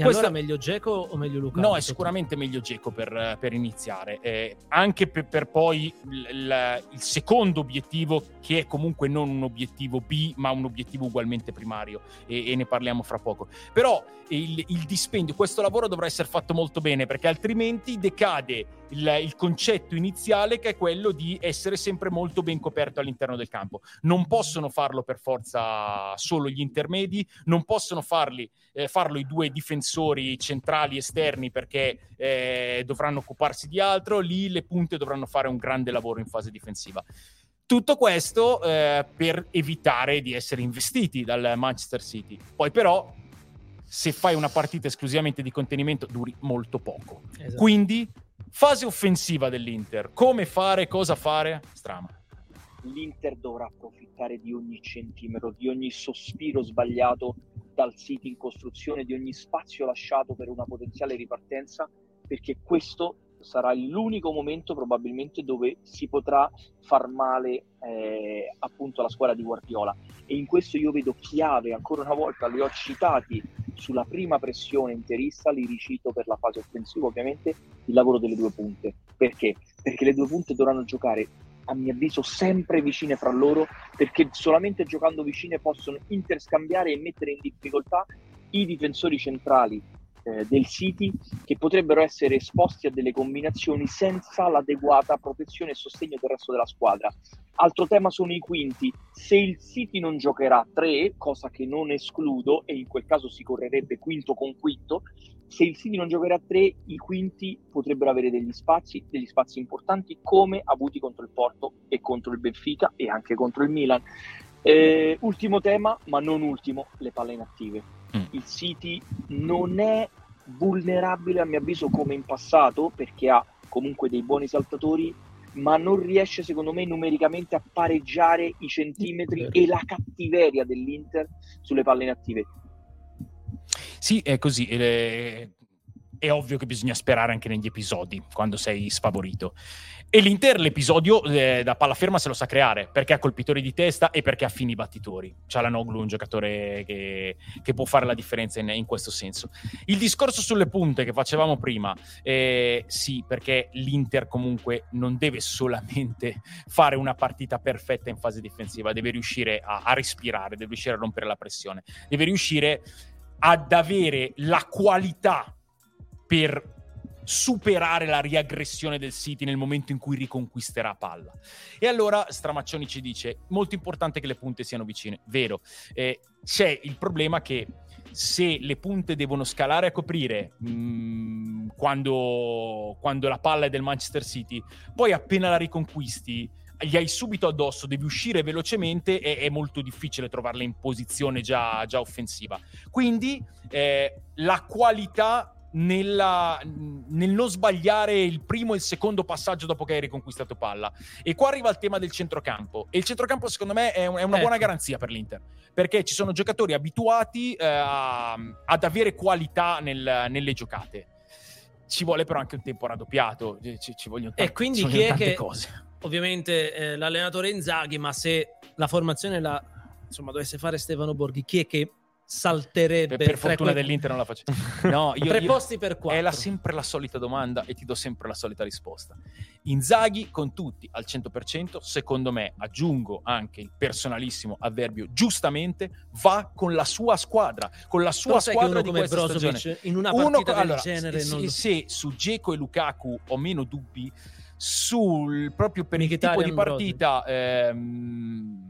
S1: E Questa... allora meglio Geco o meglio Luca?
S2: No, è sicuramente meglio Geco per, per iniziare, eh, anche per, per poi il, il, secondo obiettivo, che è comunque non un obiettivo B, ma un obiettivo ugualmente primario, e, e ne parliamo fra poco. Però il, il, dispendio, questo lavoro dovrà essere fatto molto bene, perché altrimenti decade il, il concetto iniziale, che è quello di essere sempre molto ben coperto all'interno del campo. Non possono farlo per forza solo gli intermedi, non possono farli, eh, farlo i due difensori centrali esterni perché eh, dovranno occuparsi di altro, lì le punte dovranno fare un grande lavoro in fase difensiva. Tutto questo eh, per evitare di essere investiti dal Manchester City. Poi però, se fai una partita esclusivamente di contenimento, duri molto poco. Esatto. Quindi, fase offensiva dell'Inter. Come fare, cosa fare? Strama.
S4: L'Inter dovrà approfittare di ogni centimetro, di ogni sospiro sbagliato dal sito in costruzione, di ogni spazio lasciato per una potenziale ripartenza, perché questo sarà l'unico momento probabilmente dove si potrà far male eh, appunto alla squadra di Guardiola. E in questo io vedo chiave ancora una volta li ho citati sulla prima pressione interista li ricito per la fase offensiva ovviamente il lavoro delle due punte. Perché? Perché le due punte dovranno giocare a mio avviso sempre vicine fra loro perché solamente giocando vicine possono interscambiare e mettere in difficoltà i difensori centrali eh, del City che potrebbero essere esposti a delle combinazioni senza l'adeguata protezione e sostegno del resto della squadra. Altro tema sono i quinti. Se il City non giocherà 3, cosa che non escludo, e in quel caso si correrebbe quinto con quinto, se il City non giocherà a 3, i quinti potrebbero avere degli spazi, degli spazi importanti come avuti contro il Porto e contro il Benfica e anche contro il Milan. Eh, ultimo tema, ma non ultimo, le palle inattive. Mm. Il City non è vulnerabile a mio avviso come in passato perché ha comunque dei buoni saltatori ma non riesce secondo me numericamente a pareggiare i centimetri e la cattiveria dell'Inter sulle palle inattive.
S2: Sì, è così. Eh, è ovvio che bisogna sperare anche negli episodi quando sei sfavorito. E l'Inter l'episodio eh, da palla ferma se lo sa creare perché ha colpitori di testa e perché ha fini battitori. C'ha la Noglu, un giocatore che, che può fare la differenza in, in, questo senso. Il discorso sulle punte che facevamo prima, eh, sì, perché l'Inter comunque non deve solamente (laughs) fare una partita perfetta in fase difensiva, deve riuscire a, a respirare, deve riuscire a rompere la pressione, deve riuscire ad avere la qualità per superare la riaggressione del City nel momento in cui riconquisterà palla. E allora Stramaccioni ci dice, molto importante che le punte siano vicine, vero, eh, c'è il problema che se le punte devono scalare a coprire mh, mm, quando, quando la palla è del Manchester City, poi appena la riconquisti gli hai subito addosso, devi uscire velocemente e è molto difficile trovarla in posizione già, già offensiva. Quindi eh, la qualità nella, nel non sbagliare il primo e il secondo passaggio dopo che hai riconquistato palla. E qua arriva il tema del centrocampo. E il centrocampo, secondo me, è, un, è una
S1: Ecco.
S2: buona garanzia per l'Inter. Perché ci sono giocatori abituati eh, a- ad avere qualità nel- nelle giocate. Ci vuole però anche un tempo raddoppiato. Ci, ci vogliono
S1: E
S2: tan-
S1: quindi chi è
S2: tante
S1: che-
S2: cose.
S1: Ovviamente eh, l'allenatore Inzaghi, ma se la formazione la insomma dovesse fare Stefano Borghi, chi è che salterebbe
S2: Per, per fortuna
S1: quei-
S2: dell'Inter non la faccio. (laughs) No, io,
S1: tre
S2: io-
S1: posti per quattro?
S2: È la- sempre la solita domanda e ti do sempre la solita risposta. Inzaghi con tutti al 100%, secondo me, aggiungo anche il personalissimo avverbio giustamente, va con la sua squadra, con la sua
S1: Però
S2: squadra
S1: uno
S2: di
S1: come
S2: questa
S1: Brozovic
S2: stagione.
S1: in una
S2: Uno
S1: partita
S2: co-
S1: del
S2: allora,
S1: genere
S2: se,
S1: lo-
S2: se su Geco e Lukaku ho meno dubbi, sul proprio per il tipo di partita ehm,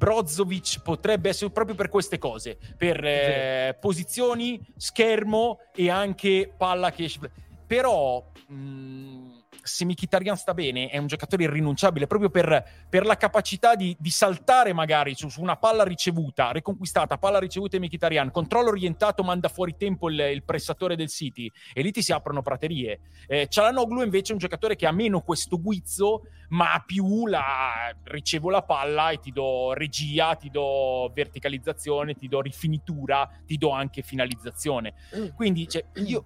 S2: Brozovic potrebbe essere proprio per queste cose, per eh, posizioni, schermo e anche palla che. Però mh, se Mkhitaryan sta bene è un giocatore irrinunciabile proprio per, per la capacità di, di saltare magari su, su una palla ricevuta, riconquistata, palla ricevuta di Mkhitaryan, controllo orientato, manda fuori tempo il, il pressatore del City e lì ti si aprono praterie. Eh, Cialanoglu invece è un giocatore che ha meno questo guizzo, ma ha più la ricevo la palla e ti do regia, ti do verticalizzazione, ti do rifinitura, ti do anche finalizzazione. Quindi cioè, io,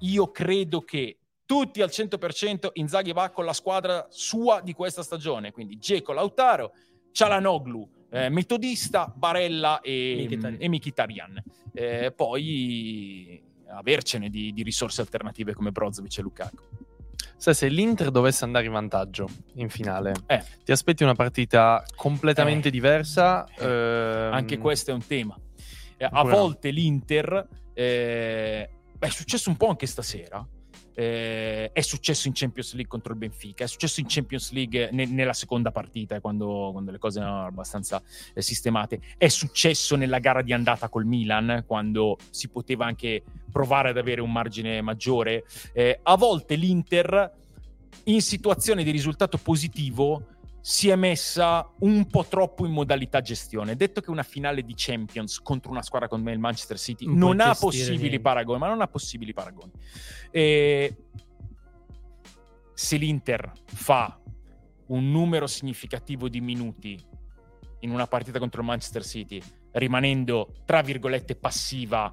S2: io credo che tutti al 100% Inzaghi va con la squadra sua di questa stagione, quindi Geco, Lautaro, Cialanoglu, eh, metodista, Barella e
S1: Mkhitaryan.
S2: e Mkhitaryan. Eh, poi avercene di, di risorse alternative come Brozovic e Lukaku.
S3: Sai, se l'Inter dovesse andare in vantaggio in finale,
S2: Eh.
S3: ti aspetti una partita completamente
S2: Eh.
S3: diversa?
S2: Eh.
S3: ehm,
S2: Anche questo è un tema. Eh, a volte l'Inter eh, beh, è successo un po' anche stasera. Eh, è successo in Champions League contro il Benfica, è successo in Champions League ne- nella seconda partita, eh, quando, quando le cose erano abbastanza eh, sistemate. È successo nella gara di andata col Milan, quando si poteva anche provare ad avere un margine maggiore. Eh, a volte l'Inter, in situazione di risultato positivo, si è messa un po' troppo in modalità gestione. Detto che una finale di Champions contro una squadra come il Manchester City
S1: Non
S2: non ha possibili
S1: niente.
S2: paragoni, ma non ha possibili paragoni. E se l'Inter fa un numero significativo di minuti in una partita contro il Manchester City, rimanendo tra virgolette passiva,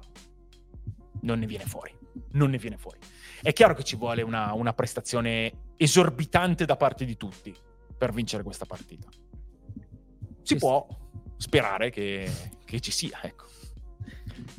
S2: non ne viene fuori. Non ne viene fuori. È chiaro che ci vuole una, una prestazione esorbitante da parte di tutti per vincere questa partita. Si
S1: Sì,
S2: può sperare che, che ci sia, ecco.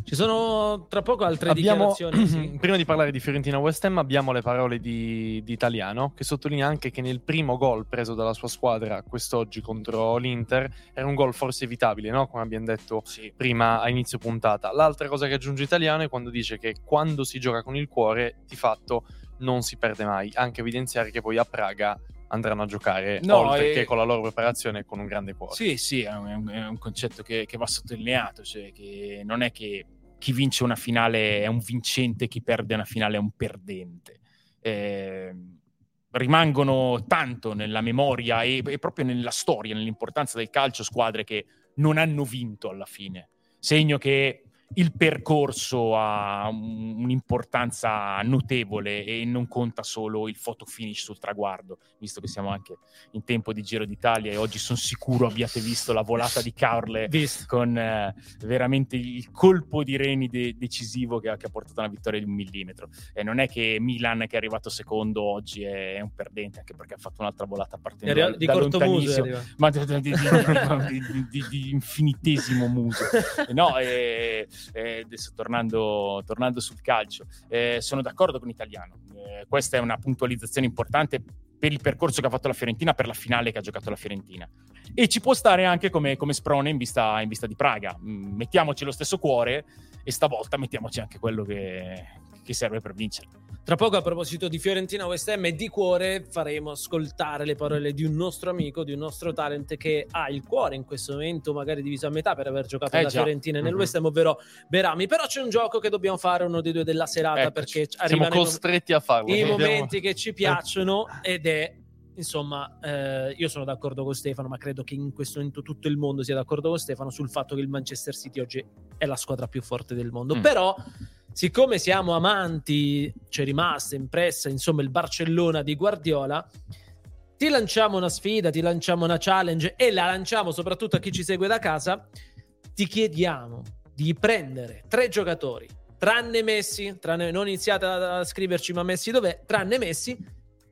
S1: Ci sono tra poco altre
S3: Abbiamo,
S1: dichiarazioni. sì. (clears throat)
S3: prima di parlare di Fiorentina West Ham, abbiamo le parole di, di Italiano che sottolinea anche che nel primo gol preso dalla sua squadra quest'oggi contro l'Inter era un gol forse evitabile, no? come abbiamo detto prima a inizio puntata. L'altra cosa che aggiunge Italiano è quando dice che quando si gioca con il cuore, di fatto non si perde mai. Anche evidenziare che poi a Praga andranno a giocare
S2: No,
S3: oltre
S2: e-
S3: che con la loro preparazione con un grande cuore.
S2: Sì, sì, è un, è un concetto che, che va sottolineato, cioè che non è che chi vince una finale è un vincente, chi perde una finale è un perdente. Eh, rimangono tanto nella memoria e, e proprio nella storia, nell'importanza del calcio, squadre che non hanno vinto alla fine. Segno che il percorso ha un- un'importanza notevole e non conta solo il photo finish sul traguardo, visto che siamo anche in tempo di Giro d'Italia e oggi sono sicuro abbiate visto la volata di Carle
S1: Visto.
S2: con eh, veramente il colpo di reni de- decisivo che ha, che ha portato a una vittoria di un millimetro. E non è che Milan, che è arrivato secondo oggi, è, è un perdente, anche perché ha fatto un'altra volata partendo da,
S1: di
S2: da lontanissimo
S1: arrivato.
S2: ma di- di- di- di infinitesimo muso. (laughs) No, eh, eh, adesso tornando, tornando sul calcio, eh, sono d'accordo con Italiano. Eh, questa è una puntualizzazione importante per il percorso che ha fatto la Fiorentina, per la finale che ha giocato la Fiorentina. E ci può stare anche come, come sprone in vista, in vista di Praga. Mm, Mettiamoci lo stesso cuore e stavolta mettiamoci anche quello che, che serve per vincere.
S1: Tra poco, a proposito di Fiorentina West Ham e di cuore, faremo ascoltare le parole di un nostro amico, di un nostro talent che ha il cuore in questo momento, magari diviso a metà per aver giocato
S2: Eh
S1: nella
S2: già.
S1: Fiorentina e nel. West Ham, ovvero Berami. Però c'è un gioco che dobbiamo fare, uno dei due della serata,
S2: Eccoci.
S1: perché
S3: Siamo costretti a farlo.
S1: i momenti che ci piacciono ed è insomma eh, io sono d'accordo con Stefano ma credo che in questo momento tutto il mondo sia d'accordo con Stefano sul fatto che il Manchester City oggi è la squadra più forte del mondo
S2: Mm.
S1: però siccome siamo amanti, c'è rimasta impressa, insomma, il Barcellona di Guardiola, ti lanciamo una sfida, ti lanciamo una challenge e la lanciamo soprattutto a chi ci segue da casa. Ti chiediamo di prendere tre giocatori, tranne Messi, tranne, non iniziate a, scriverci ma Messi dov'è, tranne Messi,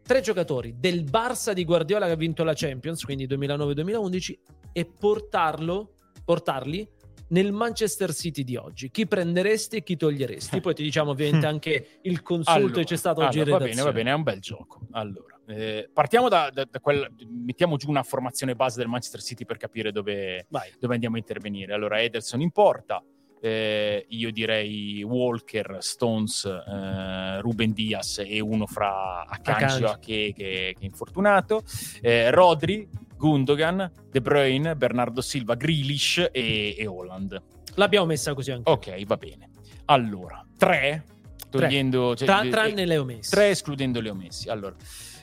S1: tre giocatori del Barça di Guardiola che ha vinto la Champions, quindi 2009-2011, e portarlo, portarli nel Manchester City di oggi. Chi prenderesti e chi toglieresti? Poi ti diciamo ovviamente (laughs) anche il consulto
S2: Allora,
S1: che c'è stato oggi
S2: allora, va bene, va bene, è un bel gioco. Allora, eh, partiamo da, da- da quel, mettiamo giù una formazione base del Manchester City per capire dove, dove andiamo a intervenire. Allora, Ederson in porta, eh, io direi Walker, Stones, eh, Ruben Diaz e uno fra Akanji
S1: Akanji.
S2: che, che, che è infortunato, eh, Rodri, Gundogan, De Bruyne, Bernardo Silva, Grealish e, e Holland.
S1: L'abbiamo messa così anche.
S2: Ok, va bene. Allora, tre, togliendo... cioè,
S1: Tra-
S2: eh,
S1: tranne Leo Messi.
S2: Tre escludendo Leo Messi. Allora,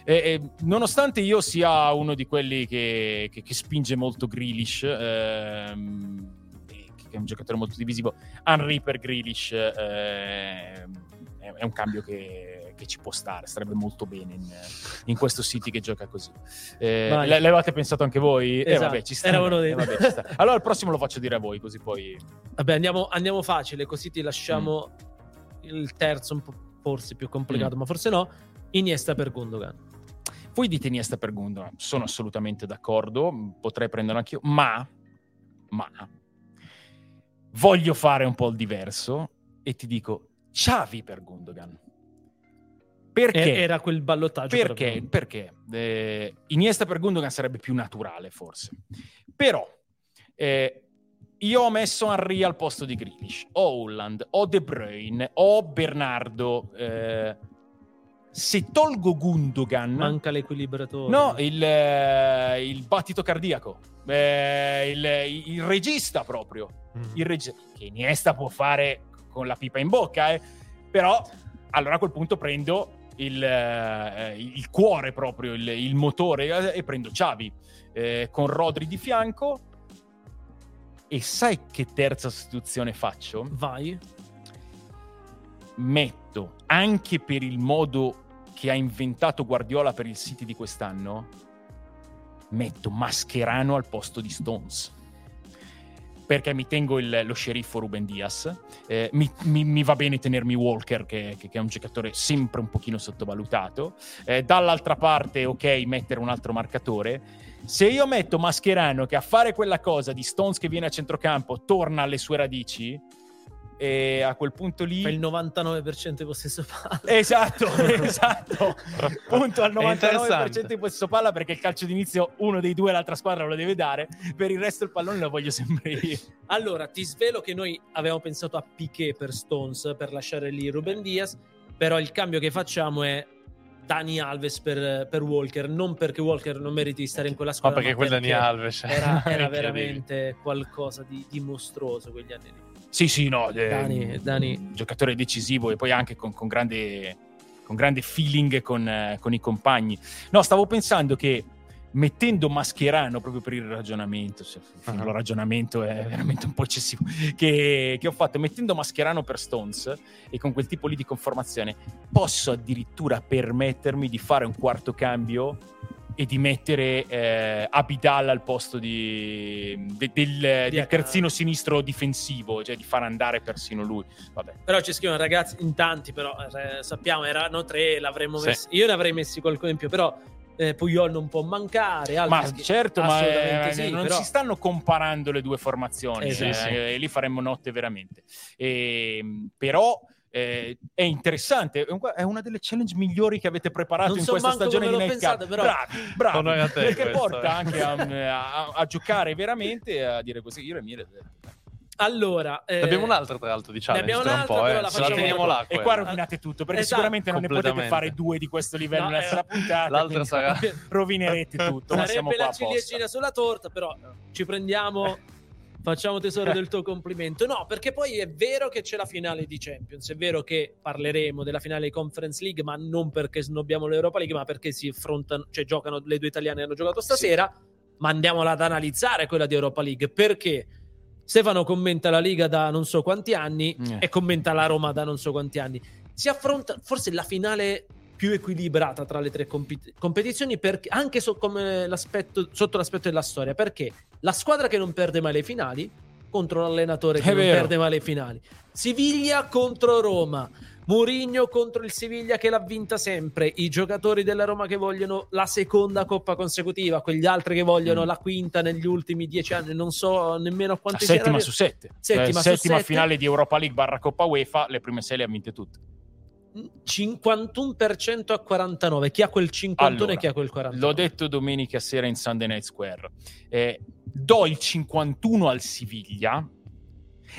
S2: eh, eh, nonostante io sia uno di quelli che, che- che spinge molto Grealish, ehm, che è un giocatore molto divisivo, Henry per Grealish ehm, è, è un cambio che, che ci può stare, starebbe molto bene in, in questo City che gioca così. Eh, l- l'avevate pensato anche voi? Eh,
S1: Esatto,
S2: vabbè, ci sta. Eh, vabbè, ci sta. Allora il prossimo lo faccio dire a voi, così poi...
S1: Vabbè, andiamo, andiamo facile, così ti lasciamo
S2: Mm.
S1: il terzo un po' forse più complicato, ma forse no. Iniesta per Gundogan.
S2: Voi dite Iniesta per Gundogan, sono assolutamente d'accordo, potrei prenderlo anch'io, ma, ma voglio fare un po' il diverso e ti dico Xavi per Gundogan. Perché?
S1: Era quel ballottaggio. per
S2: Perché?
S1: Gundogan.
S2: Perché eh, Iniesta per Gundogan sarebbe più naturale, forse. Però eh, io ho messo Henry al posto di Grealish, o Holland, o De Bruyne, o Bernardo. eh, se tolgo Gundogan,
S1: Manca l'equilibratore.
S2: no, il, eh, il battito cardiaco, eh, il, il regista proprio il regista che Iniesta può fare con la pipa in bocca, eh. però allora a quel punto prendo il, eh, il cuore proprio, il, il motore eh, e prendo Xavi eh, con Rodri di fianco e sai che terza sostituzione faccio?
S1: Vai.
S2: Metto anche per il modo che ha inventato Guardiola per il City di quest'anno, metto Mascherano al posto di Stones. Perché mi tengo il- lo sceriffo Ruben Diaz, eh, mi, mi- mi va bene tenermi Walker, che, che- che è un giocatore sempre un pochino sottovalutato. Eh, dall'altra parte, ok, mettere un altro marcatore. Se io metto Mascherano che a fare quella cosa di Stones che viene a centrocampo torna alle sue radici, e a quel punto lì.
S1: Fa il 99% di possesso palla.
S2: Esatto, (laughs) esatto. Punto al
S3: È
S2: 99%
S3: interessante.
S2: di possesso palla perché il calcio d'inizio uno dei due l'altra squadra lo deve dare, per il resto il pallone lo voglio sempre io.
S1: Allora, ti svelo che noi avevamo pensato a Piquet per Stones per lasciare lì Ruben Diaz, però il cambio che facciamo è Dani Alves per, per Walker, non perché Walker non meriti di stare in quella
S3: Ma
S1: squadra,
S3: perché quel Dani Alves
S1: era, era (laughs) veramente qualcosa di, di mostruoso quegli anni lì.
S2: Sì, sì, no, eh,
S1: Dani- Dani-
S2: giocatore decisivo e poi anche con, con grande, con grande feeling con, eh, con i compagni. No, stavo pensando che mettendo Mascherano proprio per il ragionamento, se-
S3: Ah.
S2: il ragionamento è veramente un po' eccessivo, che, che ho fatto mettendo Mascherano per Stones e con quel tipo lì di conformazione, posso addirittura permettermi di fare un quarto cambio e di mettere eh, Abidal al posto di, de- del, del terzino sinistro difensivo, cioè di far andare persino lui. Vabbè.
S1: Però ci scrivono ragazzi in tanti, però eh, sappiamo erano tre, l'avremmo
S3: Sì.
S1: messi. Io ne avrei messi qualcuno in più, però eh, Puyol non può mancare.
S2: Ma certo, ma eh,
S1: sì,
S2: non
S1: però-
S2: si stanno comparando le due formazioni,
S1: Eh, sì,
S2: eh,
S3: sì.
S2: lì faremmo notte veramente. E, però eh, è interessante, è un- è una delle challenge migliori che avete preparato
S1: Non
S2: in
S1: so
S2: questa stagione di
S1: come l'ho
S2: Night Cup.
S1: pensata, però-
S2: Bravi, bravi,
S3: Onore a te
S2: perché
S3: questo,
S2: porta
S3: eh.
S2: anche a, a- a giocare veramente e a dire così. Io le mie le-
S1: Allora, eh,
S3: abbiamo un'altra tra l'altro di challenge
S1: abbiamo
S3: tra un
S1: un'altra,
S3: po',
S1: però
S3: eh.
S1: la
S3: la teniamo là
S2: e
S3: quella.
S2: qua rovinate tutto perché
S1: Esatto,
S2: sicuramente non ne potete fare due di questo livello
S1: No,
S2: nella
S1: eh,
S2: puntata.
S3: l'altra sarà- (laughs)
S2: rovinerete tutto. ma siamo
S1: sarebbe
S2: qua
S1: la ciliegina sulla torta, però ci prendiamo, facciamo tesoro del (laughs) tuo complimento. No, perché poi è vero che c'è la finale di Champions, è vero che parleremo della finale di Conference League, ma non perché snobbiamo l'Europa League, ma perché si affrontano, cioè giocano le due italiane hanno giocato stasera, ma andiamola ad analizzare quella di Europa League, perché Stefano commenta la Liga da non so quanti anni
S2: Eh.
S1: e commenta la Roma da non so quanti anni. Si affronta forse la finale più equilibrata tra le tre compet- competizioni perché, anche so- l'aspetto- sotto l'aspetto della storia perché la squadra che non perde mai le finali contro l'allenatore che
S2: È
S1: non
S2: vero.
S1: perde mai le finali Siviglia contro Roma Mourinho contro il Siviglia che l'ha vinta sempre i giocatori della Roma che vogliono la seconda coppa consecutiva quegli altri che vogliono
S2: Mm.
S1: la quinta negli ultimi dieci anni non so nemmeno a
S2: La
S1: quanti
S2: settima su sette.
S1: Settima
S2: Eh,
S1: su
S2: settima
S1: sette.
S2: finale di Europa League barra Coppa UEFA, le prime sei le ha vinte tutte.
S1: 51% a 49 chi ha quel 51
S2: Allora,
S1: e chi ha quel 49
S2: L'ho detto domenica sera in Sunday Night Square. Eh, do il 51 al Siviglia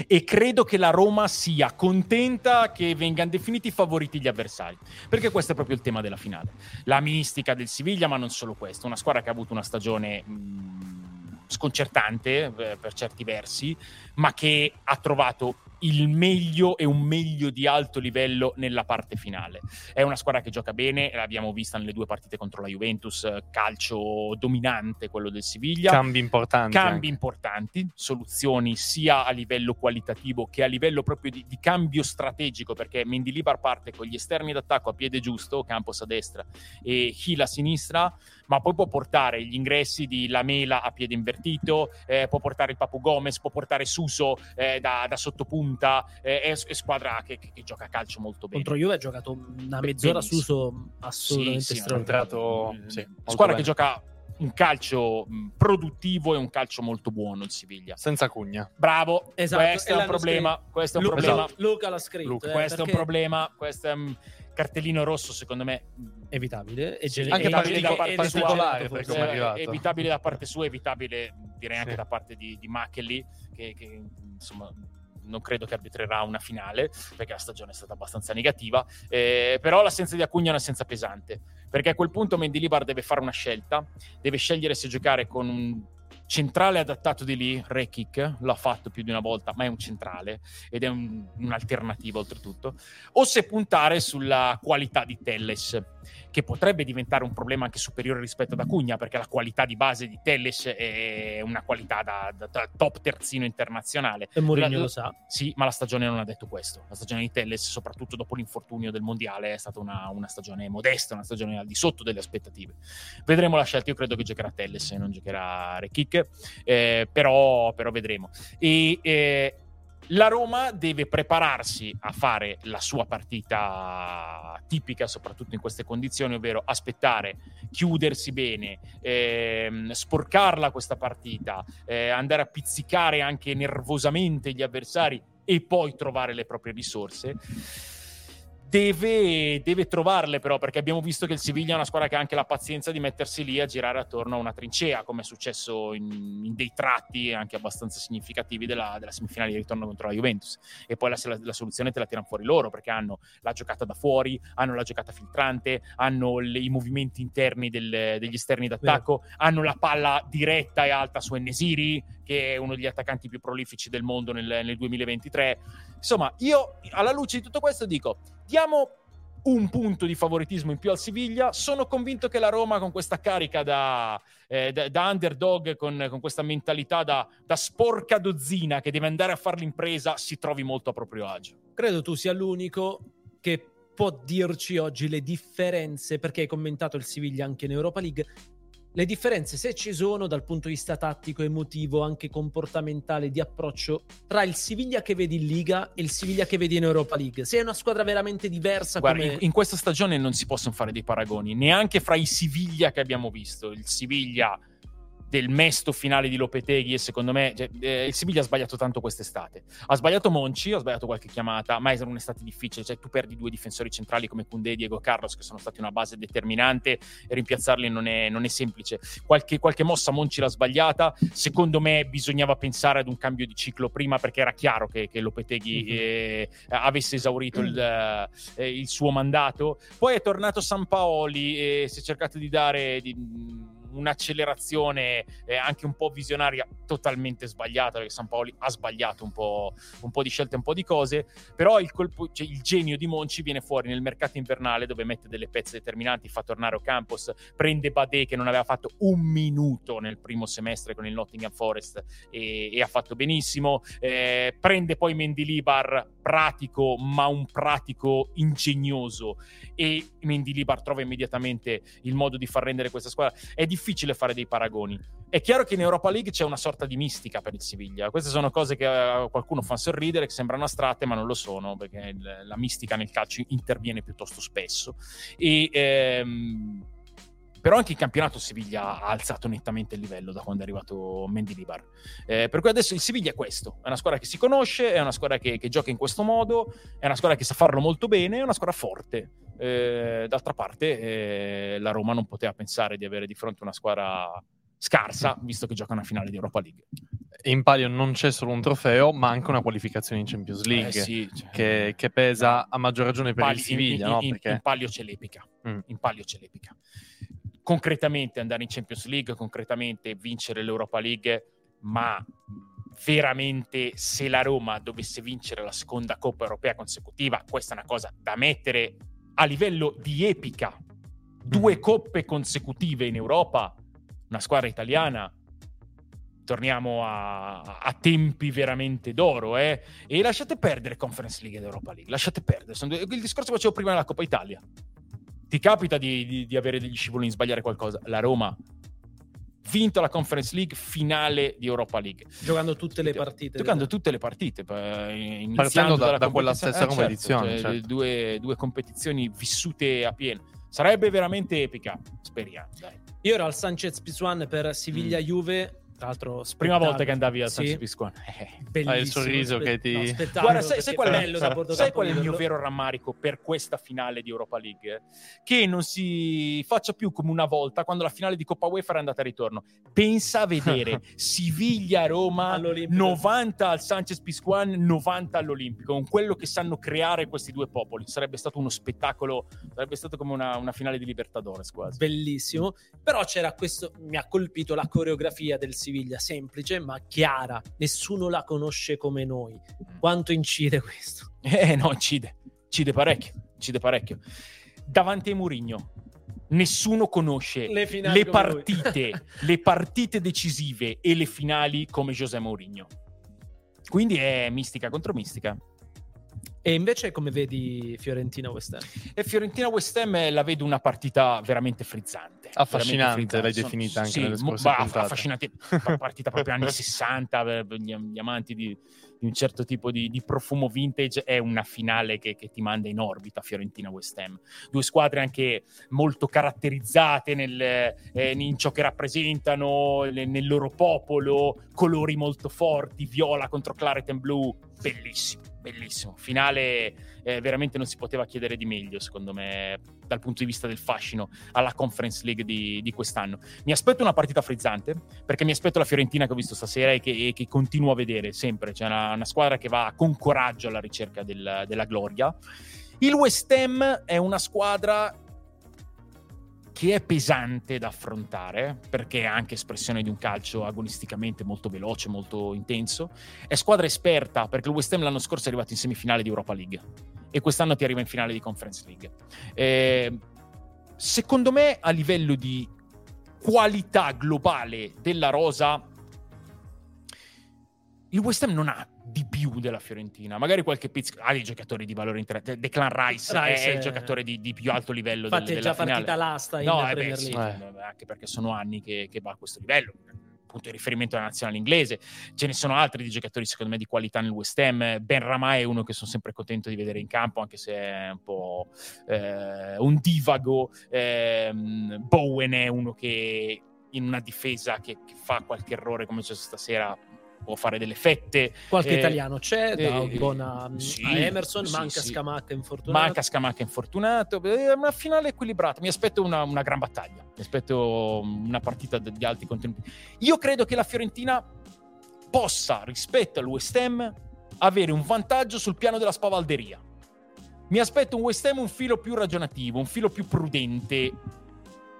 S2: e credo che la Roma sia contenta che vengano definiti favoriti gli avversari, perché questo è proprio il tema della finale. La mistica del Siviglia, ma non solo questo, una squadra che ha avuto una stagione mh, sconcertante eh, per certi versi, ma che ha trovato il meglio e un meglio di alto livello nella parte finale. È una squadra che gioca bene, l'abbiamo vista nelle due partite contro la Juventus, eh, calcio dominante quello del Siviglia.
S3: Cambi importanti.
S2: Cambi
S3: anche.
S2: importanti, soluzioni sia a livello qualitativo che a livello proprio di, di cambio strategico, perché Mendilibar parte con gli esterni d'attacco a piede giusto, Campos a destra e Hill a sinistra, ma poi può portare gli ingressi di Lamela a piede invertito, eh, può portare il Papu Gomez, può portare Suso eh, da, da sottopunta, eh, è, è squadra che, che- che gioca a calcio molto bene.
S1: contro Juve ha giocato una mezz'ora
S2: benissimo.
S1: su assolutamente
S2: Sì, sì,
S1: straordinario
S2: Mm,
S3: sì, molto
S2: squadra
S3: bene.
S2: che gioca un calcio mh, produttivo e un calcio molto buono il Siviglia.
S3: Senza cugna.
S2: Bravo,
S1: Esatto,
S2: questo è un problema, questo è un
S1: Luca,
S2: problema.
S1: Luca l'ha scritto
S3: Luca,
S1: eh,
S2: questo è un
S1: perché
S2: problema, questo è un cartellino rosso secondo me
S1: evitabile e
S2: Sì,
S3: anche
S1: e-
S3: partico-
S1: e- ed è
S3: particolare,
S1: esagerato
S3: per
S1: forse.
S3: come è
S2: eh,
S3: arrivato.
S2: evitabile da parte sua, evitabile direi anche
S3: Sì.
S2: da parte di, di Mackelly che, che, insomma non credo che arbitrerà una finale perché la stagione è stata abbastanza negativa eh, però l'assenza di Acugna è un'assenza pesante perché a quel punto Mendilibar deve fare una scelta deve scegliere se giocare con un centrale adattato di lì, Rekic, l'ha fatto più di una volta, ma è un centrale ed è un- un'alternativa oltretutto, o se puntare sulla qualità di Telles, che potrebbe diventare un problema anche superiore rispetto ad Acugna, perché la qualità di base di Telles è una qualità da, da- da top terzino internazionale.
S1: e Mourinho lo sa
S2: Sì, ma la stagione non ha detto questo. La stagione di Telles, soprattutto dopo l'infortunio del mondiale, è stata una, una stagione modesta, una stagione al di sotto delle aspettative. Vedremo la scelta. Io credo che giocherà Telles e non giocherà Eh, però, però vedremo. E eh, la Roma deve prepararsi a fare la sua partita tipica, soprattutto in queste condizioni, ovvero aspettare, chiudersi bene, ehm, sporcarla questa partita, eh, andare a pizzicare anche nervosamente gli avversari e poi trovare le proprie risorse. Deve, deve trovarle però perché abbiamo visto che il Siviglia è una squadra che ha anche la pazienza di mettersi lì a girare attorno a una trincea come è successo in, in dei tratti anche abbastanza significativi della, della semifinale di ritorno contro la Juventus. E poi la, la- la soluzione te la tirano fuori loro perché hanno la giocata da fuori, hanno la giocata filtrante, hanno le- i movimenti interni del- degli esterni d'attacco, hanno la palla diretta e alta su Enesiri, che è uno degli attaccanti più prolifici del mondo nel, nel 2023. Insomma, io alla luce di tutto questo dico, diamo un punto di favoritismo in più al Siviglia. Sono convinto che la Roma, con questa carica da, eh, da- da underdog, con, con questa mentalità da, da sporca dozzina che deve andare a fare l'impresa, si trovi molto a proprio agio.
S1: credo tu sia l'unico che può dirci oggi le differenze perché hai commentato il Siviglia anche in Europa League le differenze se ci sono dal punto di vista tattico, emotivo, anche comportamentale di approccio tra il Siviglia che vedi in Liga e il Siviglia che vedi in Europa League se è una squadra veramente diversa
S2: Guarda,
S1: come...
S2: in, in questa stagione non si possono fare dei paragoni, neanche fra i Siviglia che abbiamo visto. Il Siviglia del mesto finale di Lopeteghi e secondo me cioè, eh, il Siviglia ha sbagliato tanto quest'estate. Ha sbagliato Monci, ha sbagliato qualche chiamata, ma è un'estate difficile, cioè tu perdi due difensori centrali come Koundé e Diego Carlos che sono stati una base determinante e rimpiazzarli non è, non è semplice. Qualche, qualche mossa Monci l'ha sbagliata, secondo me bisognava pensare ad un cambio di ciclo prima perché era chiaro che, che Lopeteghi
S1: Mhm.
S2: eh, avesse esaurito il, eh, il suo mandato. Poi è tornato Sampaoli e si è cercato di dare di- un'accelerazione eh, anche un po' visionaria totalmente sbagliata perché San Paoli ha sbagliato un po', un po di scelte, un po' di cose, però il, colpo, cioè, il genio di Monci viene fuori nel mercato invernale dove mette delle pezze determinanti, fa tornare Ocampos, prende Badé che non aveva fatto un minuto nel primo semestre con il Nottingham Forest e, e ha fatto benissimo, eh, prende poi Mendilibar pratico ma un pratico ingegnoso e Mendilibar trova immediatamente il modo di far rendere questa squadra. È difficile fare dei paragoni. È chiaro che in Europa League c'è una sorta di mistica per il Siviglia. Queste sono cose che a qualcuno fa sorridere, che sembrano astratte, ma non lo sono, perché la mistica nel calcio interviene piuttosto spesso. E, ehm, però anche il campionato Siviglia ha alzato nettamente il livello da quando è arrivato Mendilibar. Eh, per cui adesso il Siviglia è questo, è una squadra che si conosce, è una squadra che, che gioca in questo modo, è una squadra che sa farlo molto bene, è una squadra forte. Eh, d'altra parte eh, la Roma non poteva pensare di avere di fronte una squadra scarsa, visto che gioca una finale di Europa League.
S3: In palio non c'è solo un trofeo, ma anche una qualificazione in Champions eh, League, eh sì, cioè, che, che, pesa a maggior ragione per palio, il Siviglia.
S2: In,
S3: no?
S2: in, Perché... in palio c'è l'epica. Mm. In palio c'è l'epica concretamente andare in Champions League, concretamente vincere l'Europa League, ma veramente se la Roma dovesse vincere la seconda Coppa Europea consecutiva, questa è una cosa da mettere a livello di epica. Due coppe consecutive in Europa, una squadra italiana, torniamo a, a tempi veramente d'oro, eh? E lasciate perdere Conference League ed Europa League, lasciate perdere. Il discorso che facevo prima della Coppa Italia ti capita di, di, di avere degli scivoloni, sbagliare qualcosa. La Roma vinto la Conference League finale di Europa League.
S1: Giocando tutte le partite.
S2: Giocando tutte le partite.
S3: Partendo da, da quella stessa eh, certo, competizione.
S2: Certo, cioè, certo. Due, due, competizioni vissute a pieno. Sarebbe veramente epica, speriamo. Dai.
S1: Io ero al Sanchez Pizjuan per Siviglia-Juve. Mm tra l'altro,
S2: prima volta che andavi al San
S1: sì.
S2: Piscuan,
S3: eh, bellissimo. Il sorriso spe- che ti.
S2: No, Guarda, sai, sai qual, è, sai qual è il mio vero rammarico per questa finale di Europa League? Che non si faccia più come una volta quando la finale di Coppa UEFA era andata a ritorno. Pensa a vedere (laughs) Siviglia-Roma 90 al Sanchez Piscuan, 90 all'Olimpico, con quello che sanno creare questi due popoli. Sarebbe stato uno spettacolo, sarebbe stato come una, una finale di Libertadores quasi.
S1: Bellissimo. Però c'era questo, mi ha colpito la coreografia del Siviglia, semplice ma chiara, nessuno la conosce come noi. Mm. Quanto incide questo?
S2: Eh no, incide, incide parecchio, incide parecchio. Davanti ai Murigno, nessuno conosce le, le partite, (laughs) le partite decisive e le finali come José Mourinho. Quindi è mistica contro mistica.
S1: E invece come vedi Fiorentina West Ham?
S2: E Fiorentina West Ham la vedo una partita veramente frizzante.
S3: Affascinante, veramente frizzante. l'hai definita anche sì, nelle scorse
S2: bah, affascinante, (laughs) partita proprio anni 60 per gli, gli amanti di, di, un certo tipo di, di, profumo vintage è una finale che, che, ti manda in orbita Fiorentina West Ham. Due squadre anche molto caratterizzate nel, eh, in ciò che rappresentano, nel, nel loro popolo, colori molto forti, viola contro claret and blue, bellissimo bellissimo. Finale eh, veramente non si poteva chiedere di meglio, secondo me, dal punto di vista del fascino alla Conference League di, di quest'anno. Mi aspetto una partita frizzante, perché mi aspetto la Fiorentina che ho visto stasera e che, e che continuo a vedere sempre. C'è una, una, squadra che va con coraggio alla ricerca del, della gloria. Il West Ham è una squadra che è pesante da affrontare, perché è anche espressione di un calcio agonisticamente molto veloce, molto intenso. È squadra esperta, perché il West Ham l'anno scorso è arrivato in semifinale di Europa League e quest'anno ti arriva in finale di Conference League. Eh, secondo me, a livello di qualità globale della rosa, il West Ham non ha più della Fiorentina. Magari qualche pizzico. Ha dei giocatori di valore interessante. Declan Rice, Rice è, è il giocatore di, di, più alto livello
S1: Infatti
S2: del, della
S1: finale. è già partita l'asta in
S2: no,
S1: Premier
S2: beh, sì, eh. anche perché sono anni che, che va a questo livello punto di riferimento alla nazionale inglese. Ce ne sono altri di giocatori, secondo me, di qualità nel West Ham. Ben Ramai è uno che sono sempre contento di vedere in campo, anche se è un po' eh, un divago. Eh, Bowen è uno che in una difesa che, che fa qualche errore come c'è stasera può fare delle fette.
S1: Qualche eh, italiano c'è, da eh, buona sì, a Emerson, sì, manca sì. Scamacca infortunato.
S2: Manca Scamacca infortunato, è una finale equilibrata, mi aspetto una, una gran battaglia, mi aspetto una partita di alti contenuti. Io credo che la Fiorentina possa, rispetto al West Ham, avere un vantaggio sul piano della spavalderia. Mi aspetto un West Ham un filo più ragionativo, un filo più prudente,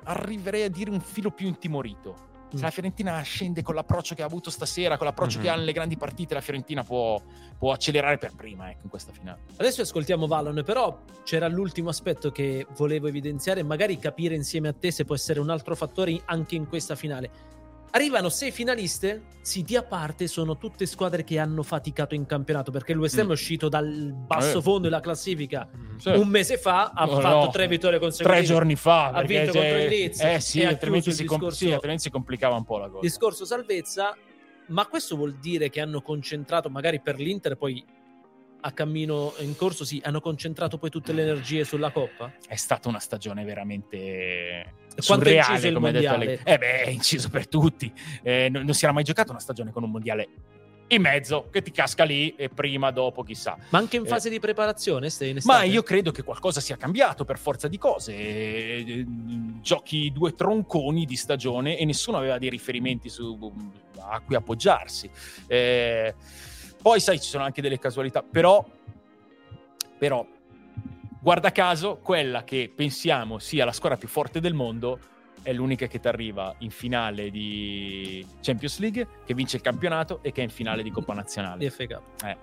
S2: arriverei a dire un filo più intimorito Se la Fiorentina scende con l'approccio che ha avuto stasera, con l'approccio
S3: Mhm.
S2: che ha nelle grandi partite, la Fiorentina può, può accelerare per prima ecco, in questa finale.
S1: Adesso ascoltiamo Valon, però c'era l'ultimo aspetto che volevo evidenziare, magari capire insieme a te se può essere un altro fattore anche in questa finale. Arrivano sei finaliste, siti a parte sono tutte squadre che hanno faticato in campionato, perché il West Ham
S2: Mm.
S1: è uscito dal basso
S2: Eh.
S1: fondo della classifica
S2: Sì.
S1: un mese fa, ha
S2: No,
S1: fatto
S2: no.
S1: tre vittorie consecutive.
S2: Tre giorni fa,
S1: Ha vinto
S2: se-
S1: contro il Leeds
S2: Eh sì, altrimenti si, com- sì, altrimenti si complicava un po' la cosa.
S1: discorso salvezza, ma questo vuol dire che hanno concentrato magari per l'Inter poi a cammino in corso sì, hanno concentrato poi tutte le energie sulla Coppa?
S2: È stata una stagione veramente
S1: Quanto
S2: surreale, come ha detto? Allegri. Eh beh, è inciso per tutti. Eh, non, non si era mai giocato una stagione con un mondiale in mezzo, che ti casca lì e prima, dopo, chissà.
S1: Ma anche in
S2: Eh.
S1: fase di preparazione? Stai in
S2: Ma io credo che qualcosa sia cambiato per forza di cose. Eh, Giochi due tronconi di stagione e nessuno aveva dei riferimenti su, a cui appoggiarsi. Eh, poi, sai, ci sono anche delle casualità, però, però, guarda caso, quella che pensiamo sia la squadra più forte del mondo è l'unica che ti arriva in finale di Champions League, che vince il campionato e che è in finale di Coppa
S1: di
S2: Nazionale.
S1: FA Cup.
S2: Eh.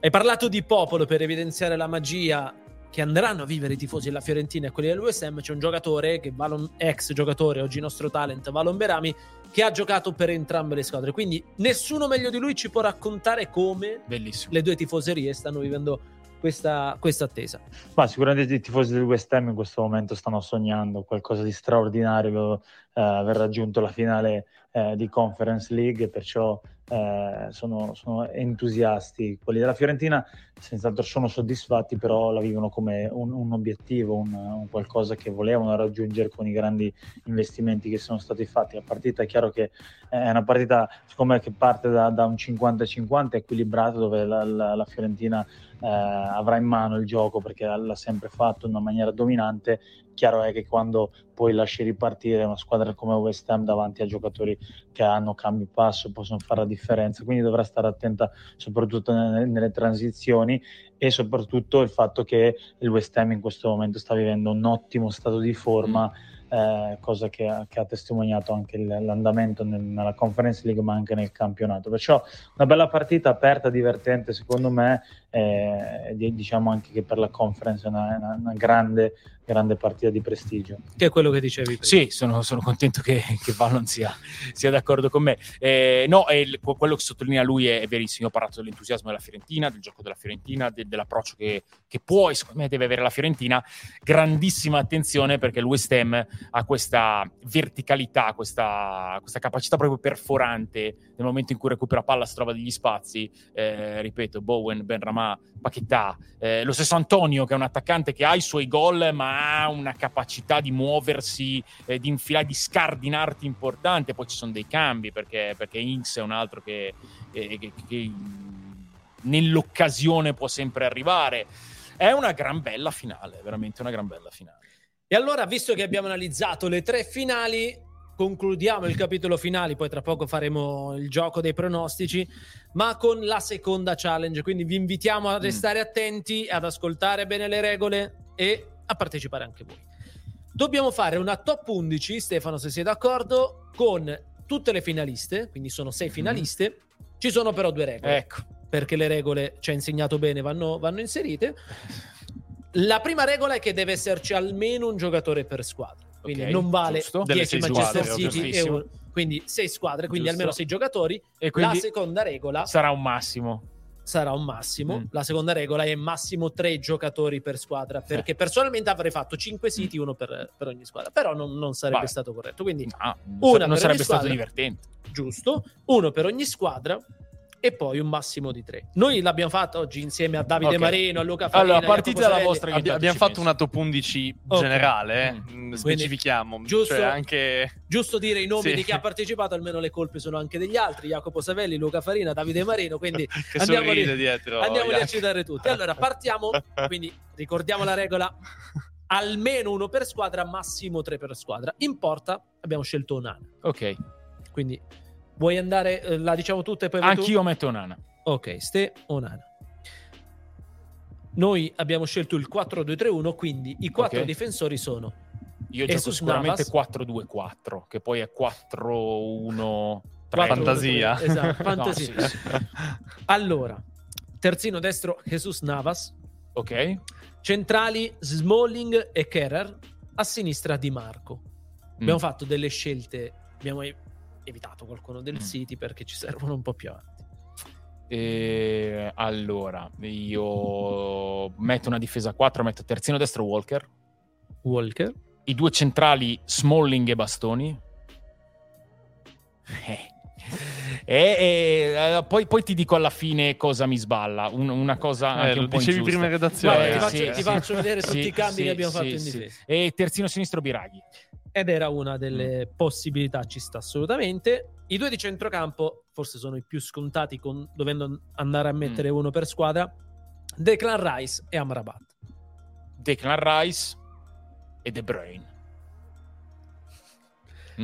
S1: Hai parlato di popolo per evidenziare la magia che andranno a vivere i tifosi della Fiorentina e quelli del West Ham. C'è un giocatore, che Valon, ex giocatore, oggi nostro talent, Valon Berami, che ha giocato per entrambe le squadre. Quindi nessuno meglio di lui ci può raccontare come
S2: Bellissimo.
S1: le due tifoserie stanno vivendo questa, questa attesa.
S5: Ma sicuramente i tifosi del West Ham in questo momento stanno sognando qualcosa di straordinario, eh, aver raggiunto la finale eh, di Conference League, perciò eh, sono, sono entusiasti. Quelli della Fiorentina senz'altro sono soddisfatti, però la vivono come un, un obiettivo, un, un qualcosa che volevano raggiungere con i grandi investimenti che sono stati fatti. La partita è chiaro che è una partita, secondo me, che parte da, da un 50-50 equilibrato, dove la, la, la Fiorentina eh, avrà in mano il gioco perché l'ha sempre fatto in una maniera dominante. Chiaro è che quando poi lasci ripartire una squadra come West Ham davanti a giocatori che hanno cambi passo possono fare la differenza, quindi dovrà stare attenta soprattutto nelle, nelle transizioni e soprattutto il fatto che il West Ham in questo momento sta vivendo un ottimo stato di forma. Eh, cosa che che ha, testimoniato anche il, l'andamento nel, nella Conference League ma anche nel campionato perciò una bella partita aperta, divertente secondo me eh, diciamo anche che per la Conference è una, una, una grande, grande partita di prestigio
S1: che è quello che dicevi prima.
S2: sì, sono, sono contento che, che Vallon sia, sia, d'accordo con me eh, no, il, quello che sottolinea lui è, è, verissimo, ho parlato dell'entusiasmo della Fiorentina del gioco della Fiorentina, de, dell'approccio che, che poi secondo me deve avere la Fiorentina grandissima attenzione perché il West Ham ha questa verticalità, questa, questa, capacità proprio perforante nel momento in cui recupera palla, si trova degli spazi. Eh, ripeto, Bowen, Benramà, Paquetà, eh, lo stesso Antonio, che è un attaccante che ha i suoi gol, ma ha una capacità di muoversi, eh, di infilare, di scardinarti importante. Poi ci sono dei cambi perché, perché Inks è un altro che, che, che nell'occasione può sempre arrivare. È una gran bella finale, veramente una gran bella finale.
S1: E allora, visto che abbiamo analizzato le tre finali, concludiamo il capitolo finale, poi tra poco faremo il gioco dei pronostici, ma con la seconda challenge. Quindi vi invitiamo a restare attenti, ad ascoltare bene le regole e a partecipare anche voi. Dobbiamo fare una top 11, Stefano, se sei d'accordo, con tutte le finaliste, quindi sono sei finaliste. Ci sono però due regole.
S2: Ecco.
S1: Perché le regole ci ha insegnato bene, vanno, vanno inserite. (laughs) La prima regola è che deve esserci almeno un giocatore per squadra. Quindi
S2: okay,
S1: non vale
S2: giusto.
S1: 10 Manchester
S3: squadre,
S1: City e un, quindi 6 squadre, quindi
S2: Giusto.
S1: almeno 6 giocatori.
S2: E quindi
S1: La seconda regola
S2: sarà un massimo.
S1: Sarà un massimo.
S2: Mm.
S1: La seconda regola è massimo 3 giocatori per squadra. Perché personalmente avrei fatto 5 siti, uno per, per ogni squadra. Però non, non sarebbe
S2: Vai.
S1: stato corretto. Quindi
S2: No,
S1: Una
S2: non
S1: per
S2: sarebbe
S1: ogni
S2: stato
S1: squadra.
S2: divertente.
S1: giusto, uno per ogni squadra e poi un massimo di 3. Noi l'abbiamo fatto oggi insieme a Davide
S2: Ok.
S1: Marino, a Luca Farina.
S2: Allora, partite dalla vostra
S3: Abbi- abbiamo fatto una top 11
S1: Ok.
S3: generale, eh?
S2: Mm.
S3: Mm, specifichiamo.
S1: giusto-
S3: Cioè, anche...
S1: Giusto dire i nomi
S3: Sì.
S1: di chi ha partecipato, almeno le colpe sono anche degli altri, Jacopo Savelli, Luca Farina, Davide Marino, quindi (laughs) andiamoli-
S3: sorride dietro.
S1: andiamoli a
S3: Jacopo.
S1: citare tutti. Allora, partiamo, quindi ricordiamo la regola, almeno uno per squadra, massimo tre per squadra. In porta abbiamo scelto Onana,
S2: Ok.
S1: quindi vuoi andare, eh, la diciamo tutta e poi vai tu?
S2: Anch'io metto Nana.
S1: Ok, Ste Onana. Noi abbiamo scelto il 4-2-3-1, quindi i quattro
S2: Ok.
S1: difensori sono
S2: Io gioco
S1: Jesus
S2: sicuramente
S1: Navas.
S2: 4-2-4, che poi è 4-1-3.
S1: Quattro-
S3: Fantasia. (laughs)
S1: Esatto,
S2: No,
S1: fantasia.
S2: sì, sì. (laughs)
S1: Allora, terzino destro Jesus Navas,
S2: Ok.
S1: centrali Smalling e Kerrer, a sinistra Di Marco. Abbiamo
S2: Mm.
S1: fatto delle scelte, abbiamo evitato qualcuno del
S2: Mm.
S1: City perché ci servono un po' più avanti.
S2: E allora, io metto una difesa a 4, metto terzino destro Walker,
S1: Walker,
S2: i due centrali Smalling e Bastoni. Eh. E, e, eh, poi, poi ti dico alla fine cosa mi sballa, un- una cosa anche
S3: Eh, lo
S2: un po'
S3: dicevi prima redazione.
S1: Guarda, ti
S2: Eh,
S1: faccio,
S2: sì,
S1: ti
S2: sì.
S1: faccio vedere tutti
S2: Sì,
S1: i cambi
S2: sì,
S1: che abbiamo
S2: sì,
S1: fatto in
S2: sì.
S1: difesa.
S2: E terzino sinistro Biraghi.
S1: Ed era una delle
S2: Mm.
S1: possibilità, ci sta assolutamente. I due di centrocampo forse sono i più scontati, con- dovendo andare a
S2: Mm.
S1: mettere uno per squadra. Declan Rice e Amrabat.
S2: Declan Rice e De Bruyne.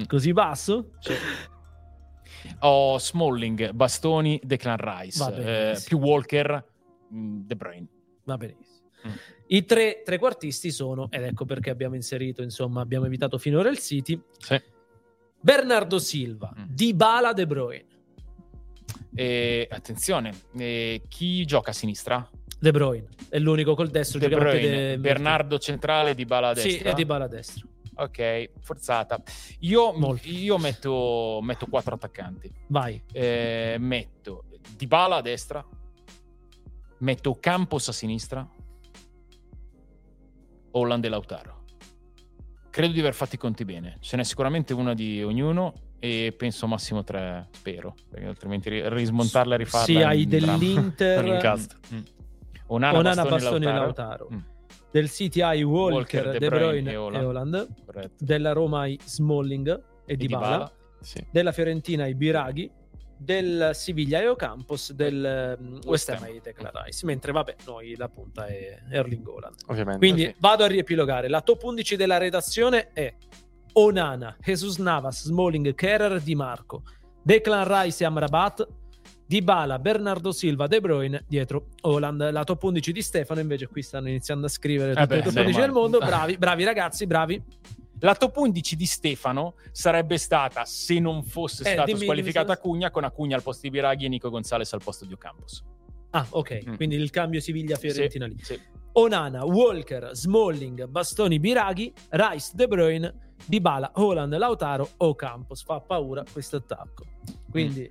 S1: Così basso?
S2: Ho Smalling, Bastoni, Declan Rice, eh, più Walker, mh, De Bruyne.
S1: Va benissimo.
S2: Mm.
S1: I tre trequartisti sono, ed ecco perché abbiamo inserito, insomma, abbiamo evitato finora il City.
S3: Sì.
S1: Bernardo Silva,
S2: Mm.
S1: Dybala De Bruyne.
S2: E attenzione, eh, chi gioca a sinistra?
S1: De Bruyne è l'unico col destro.
S2: De Bruyne,
S1: invertito.
S2: Bernardo centrale, di Bala a destra.
S1: Sì, è Dybala a destra.
S2: Ok, forzata. Io, io metto, metto quattro attaccanti.
S1: Vai.
S2: Eh, metto Dybala a destra, metto Campos a sinistra, Holland e Lautaro. Credo di aver fatto i conti bene. Ce n'è sicuramente una di ognuno e penso massimo tre, spero, perché altrimenti ri- rismontarla e rifarla
S1: Sì, hai dell'Inter. (laughs)
S2: Mm. Onana,
S1: Onana,
S2: Bastoni,
S1: Bastoni e
S2: Lautaro.
S1: Lautaro.
S2: Mm,
S1: Del City hai Walker,
S2: Walker,
S1: De
S2: De
S1: Bruyne,
S2: Bruyne
S1: e
S2: e
S1: Holland. Della Roma hai Smalling e
S2: E
S1: Dybala.
S2: Dybala.
S3: Sì.
S1: Della Fiorentina hai Biraghi. Del Siviglia hai Ocampos. Del mm, West Ham hai Declan Rice. Mentre, vabbè, noi la punta è Erling Holland.
S3: Ovviamente.
S1: Quindi
S3: sì.
S1: vado a riepilogare. La top 11 della redazione è Onana, Jesus Navas, Smalling, Kerrer, Di Marco, Declan Rice e Amrabat, Dybala, Bernardo Silva, De Bruyne, dietro Holland. La top 11 di Stefano invece qui stanno iniziando a scrivere tutte
S2: beh,
S1: le top
S2: sì,
S1: 11
S2: ma-
S1: del mondo. (laughs) Bravi, bravi ragazzi, bravi.
S2: La top 11 di Stefano sarebbe stata, se non fosse
S1: Eh,
S2: stato
S1: dimmi-
S2: squalificato
S1: dimmi-
S2: Acugna, con Acugna al posto di Biraghi e Nico Gonzalez al posto di Ocampos.
S1: Ah, ok,
S2: Mm.
S1: quindi il cambio Siviglia-Fiorentina lì.
S2: Sì.
S1: Onana, Walker, Smalling, Bastoni, Biraghi, Rice, De Bruyne, Dybala, Holland, Lautaro, Ocampos. Fa paura questo attacco. Quindi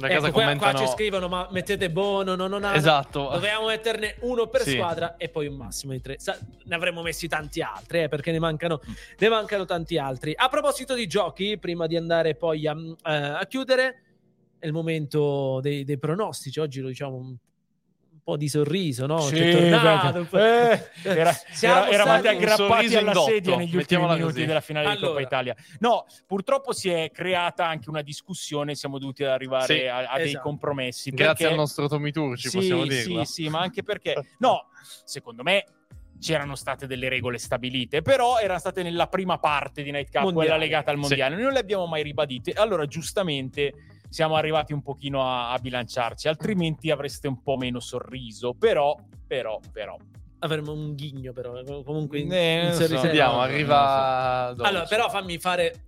S3: Da
S1: Ecco,
S3: casa
S1: qua, qua
S3: commentano...
S1: ci scrivono, ma mettete Bono, no, non ha.
S3: Esatto.
S1: Dovevamo metterne uno per
S3: Sì.
S1: squadra e poi un massimo di tre. Sa- ne avremmo messi tanti altri, eh, perché ne mancano,
S3: Mm.
S1: ne mancano tanti altri. A proposito di giochi, prima di andare poi a, eh, a chiudere, è il momento dei, dei pronostici. Oggi lo diciamo un, un po' di sorriso, no?
S2: Sì,
S1: C'è tornato,
S2: eh, (laughs) era-
S1: Siamo
S2: era- eravate aggrappati alla
S3: indotto,
S2: sedia negli ultimi minuti
S3: così.
S2: della finale di
S1: Allora.
S2: Coppa Italia. No, purtroppo si è creata anche una discussione, siamo dovuti arrivare
S3: Sì,
S2: a, a dei
S1: esatto.
S2: compromessi.
S3: Grazie
S2: perché-
S3: al nostro Tommy Turci,
S2: sì,
S3: possiamo
S2: sì,
S3: dirlo.
S2: sì, ma anche perché (laughs) no, secondo me c'erano state delle regole stabilite, però erano state nella prima parte di Night Cup,
S1: Mondiale.
S2: quella legata al mondiale. Noi non le abbiamo mai ribadite. Allora, giustamente siamo arrivati un pochino a, a bilanciarci, altrimenti avreste un po' meno sorriso. Però, però, però.
S1: Avremo un ghigno, però. Comunque, in,
S2: Eh,
S1: in
S2: non so. no,
S3: arriva...
S1: Allora, però fammi fare.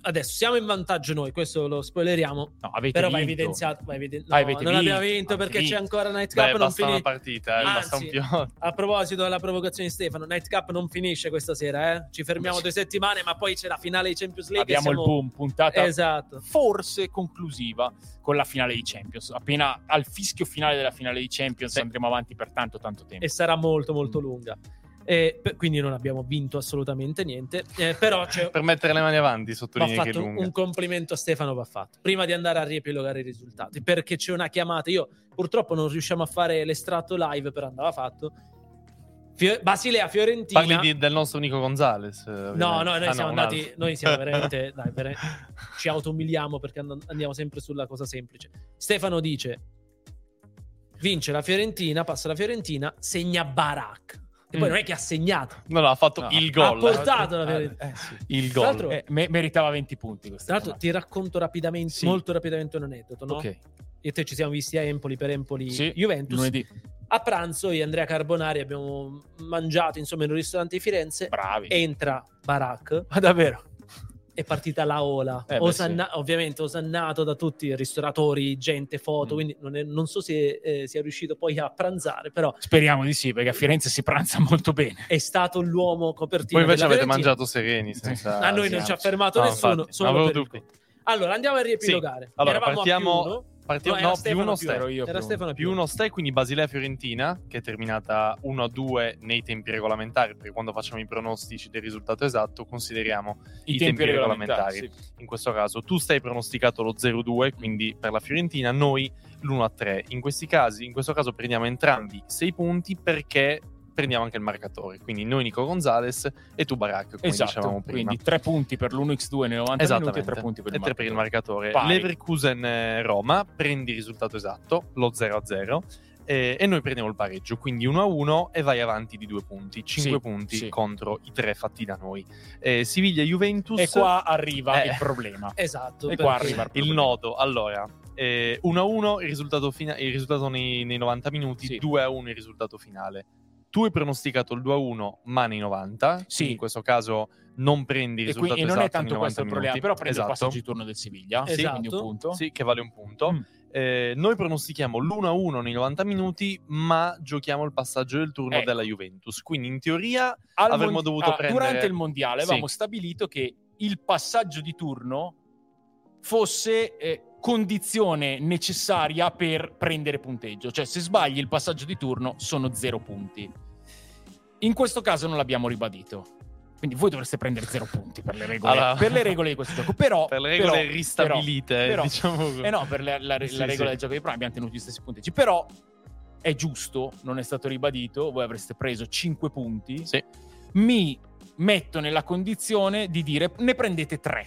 S1: Adesso siamo in vantaggio noi, questo lo spoileriamo.
S2: No,
S1: Però va evidenziato. Va eviden-
S2: Ah,
S1: no,
S2: avete
S1: non
S2: vinto,
S1: abbiamo vinto perché c'è
S2: vinto.
S1: ancora Night Cup.
S3: Beh,
S1: non
S3: basta una
S1: fini-
S3: partita, eh,
S1: Anzi. A proposito della provocazione di Stefano, Night Cup non finisce questa sera, eh? Ci fermiamo due settimane, ma poi c'è la finale di Champions League.
S2: Abbiamo il
S1: siamo-
S2: boom, puntata
S1: Esatto.
S2: forse conclusiva con la finale di Champions. Appena al fischio finale della finale di Champions
S3: Sì.
S2: andremo avanti per tanto tanto tempo.
S1: E sarà molto,
S2: Mm.
S1: molto lunga. E per- quindi non abbiamo vinto assolutamente niente. Eh, però c'è,
S3: Per mettere le mani avanti,
S1: va
S3: sottolinei che è
S1: fatto un complimento a Stefano va fatto. Prima di andare a riepilogare i risultati perché c'è una chiamata. Io purtroppo non riusciamo a fare l'estratto live però andava fatto. Fio- Basilea Fiorentina.
S3: Parli di- del nostro Nico Gonzalez. eh,
S1: no no noi
S3: Ah,
S1: siamo
S3: un
S1: andati noi siamo (laughs) veramente dai, vere- ci automiliamo perché and- andiamo sempre sulla cosa semplice. Stefano dice vince la Fiorentina passa la Fiorentina segna Barak e poi
S3: Mm.
S1: non è che ha segnato
S3: No, no, ha fatto
S2: No,
S3: il
S1: ha
S3: gol.
S1: portato la
S2: Eh,
S1: Fiorentina
S2: eh, sì.
S3: Il
S1: Tra
S3: gol.
S1: l'altro-
S2: Eh, me- meritava 20 punti
S1: tra l'altro ti racconto rapidamente
S2: Sì.
S1: molto rapidamente un aneddoto no?
S2: Ok,
S1: Io e te ci siamo visti a Empoli per Empoli
S2: sì,
S1: Juventus.
S2: lunedì.
S1: A pranzo io e Andrea Carbonari abbiamo mangiato insomma in un ristorante di Firenze.
S2: Bravi.
S1: Entra Barak,
S2: Ma davvero?
S1: È partita la ola.
S2: Eh, beh,
S1: Osanna- Ovviamente osannato da tutti i ristoratori, gente, foto,
S2: Mm.
S1: quindi non, è- non so se eh, sia riuscito poi a pranzare, però
S2: Speriamo di sì, perché a Firenze si pranza (laughs) molto bene.
S1: è stato l'uomo copertina
S3: Voi invece avete
S1: Fiorentina.
S3: mangiato sereni. Senza...
S1: A noi non ci ha fermato
S3: No,
S1: nessuno,
S3: infatti,
S1: solo
S3: avevo
S1: per. Allora, andiamo a riepilogare.
S3: Allora,
S1: Eravamo a
S3: partiamo-
S1: più.
S3: Partiamo,
S1: No,
S3: no, più
S1: Stefano
S3: uno
S1: più
S3: ste.
S2: ero io.
S1: Era
S2: più
S1: Stefano
S3: Più uno ste, quindi Basilea-Fiorentina, che è terminata 1-2 nei tempi regolamentari, perché quando facciamo i pronostici del risultato esatto consideriamo
S2: I,
S3: I tempi regolamentari. in questo caso tu stai pronosticato lo 0-2, quindi per la Fiorentina, noi l'1-3. In questi casi, in questo caso prendiamo entrambi 6 punti perché prendiamo anche il marcatore, quindi noi Nico Gonzalez e tu Barak, come
S2: Esatto,
S3: dicevamo prima.
S2: quindi 3 punti per l'1x2 nei 90 minuti e 3 punti per il
S3: e tre per il
S2: marcatore.
S3: marcatore.
S2: Pari.
S3: Leverkusen eh, Roma, prendi il risultato esatto, lo 0-0. eh, e noi prendiamo il pareggio, quindi 1-1 e vai avanti di due punti, 5
S2: Sì,
S3: punti
S2: sì.
S3: contro i tre fatti da noi. Eh, Siviglia Juventus.
S2: E qua arriva
S3: Eh.
S2: il problema.
S1: Esatto.
S2: E qua arriva
S3: il
S2: problema.
S3: nodo, allora, eh, 1-1 il risultato, fina- il risultato nei, nei 90 minuti,
S2: Sì.
S3: 2-1 il risultato finale. Tu hai pronosticato il 2-1 ma nei 90,
S2: Sì.
S3: in questo caso non prendi il
S2: E, qui-
S3: risultato
S2: e non è
S3: esatto
S2: tanto
S3: nei 90
S2: questo il problema, però prendi
S3: Esatto.
S2: il passaggio di turno del Siviglia,
S1: Sì. Esatto.
S2: punto.
S3: Sì, che vale un punto.
S2: Mm.
S3: Eh, noi pronostichiamo l'1-1 nei 90 minuti, ma giochiamo il passaggio del turno
S2: Ecco.
S3: della Juventus. Quindi in teoria
S2: Al
S3: avremmo
S2: mondi-
S3: dovuto
S2: ah,
S3: prendere...
S2: Durante il mondiale
S3: Sì.
S2: avevamo stabilito che il passaggio di turno fosse eh, condizione necessaria per prendere punteggio. Cioè, se sbagli il passaggio di turno sono zero punti. In questo caso non l'abbiamo ribadito. Quindi voi dovreste prendere zero punti per le regole, (laughs)
S3: Allora-
S2: per le regole di questo gioco. Però,
S3: per le regole
S2: però-
S3: ristabilite,
S2: però-
S3: diciamo così.
S2: eh no, per la, la-
S3: Sì,
S2: la regola
S3: sì.
S2: del gioco di prima abbiamo tenuto gli stessi punteggi. Però è giusto, non è stato ribadito, voi avreste preso 5 punti.
S3: Sì.
S2: Mi metto nella condizione di dire ne prendete 3.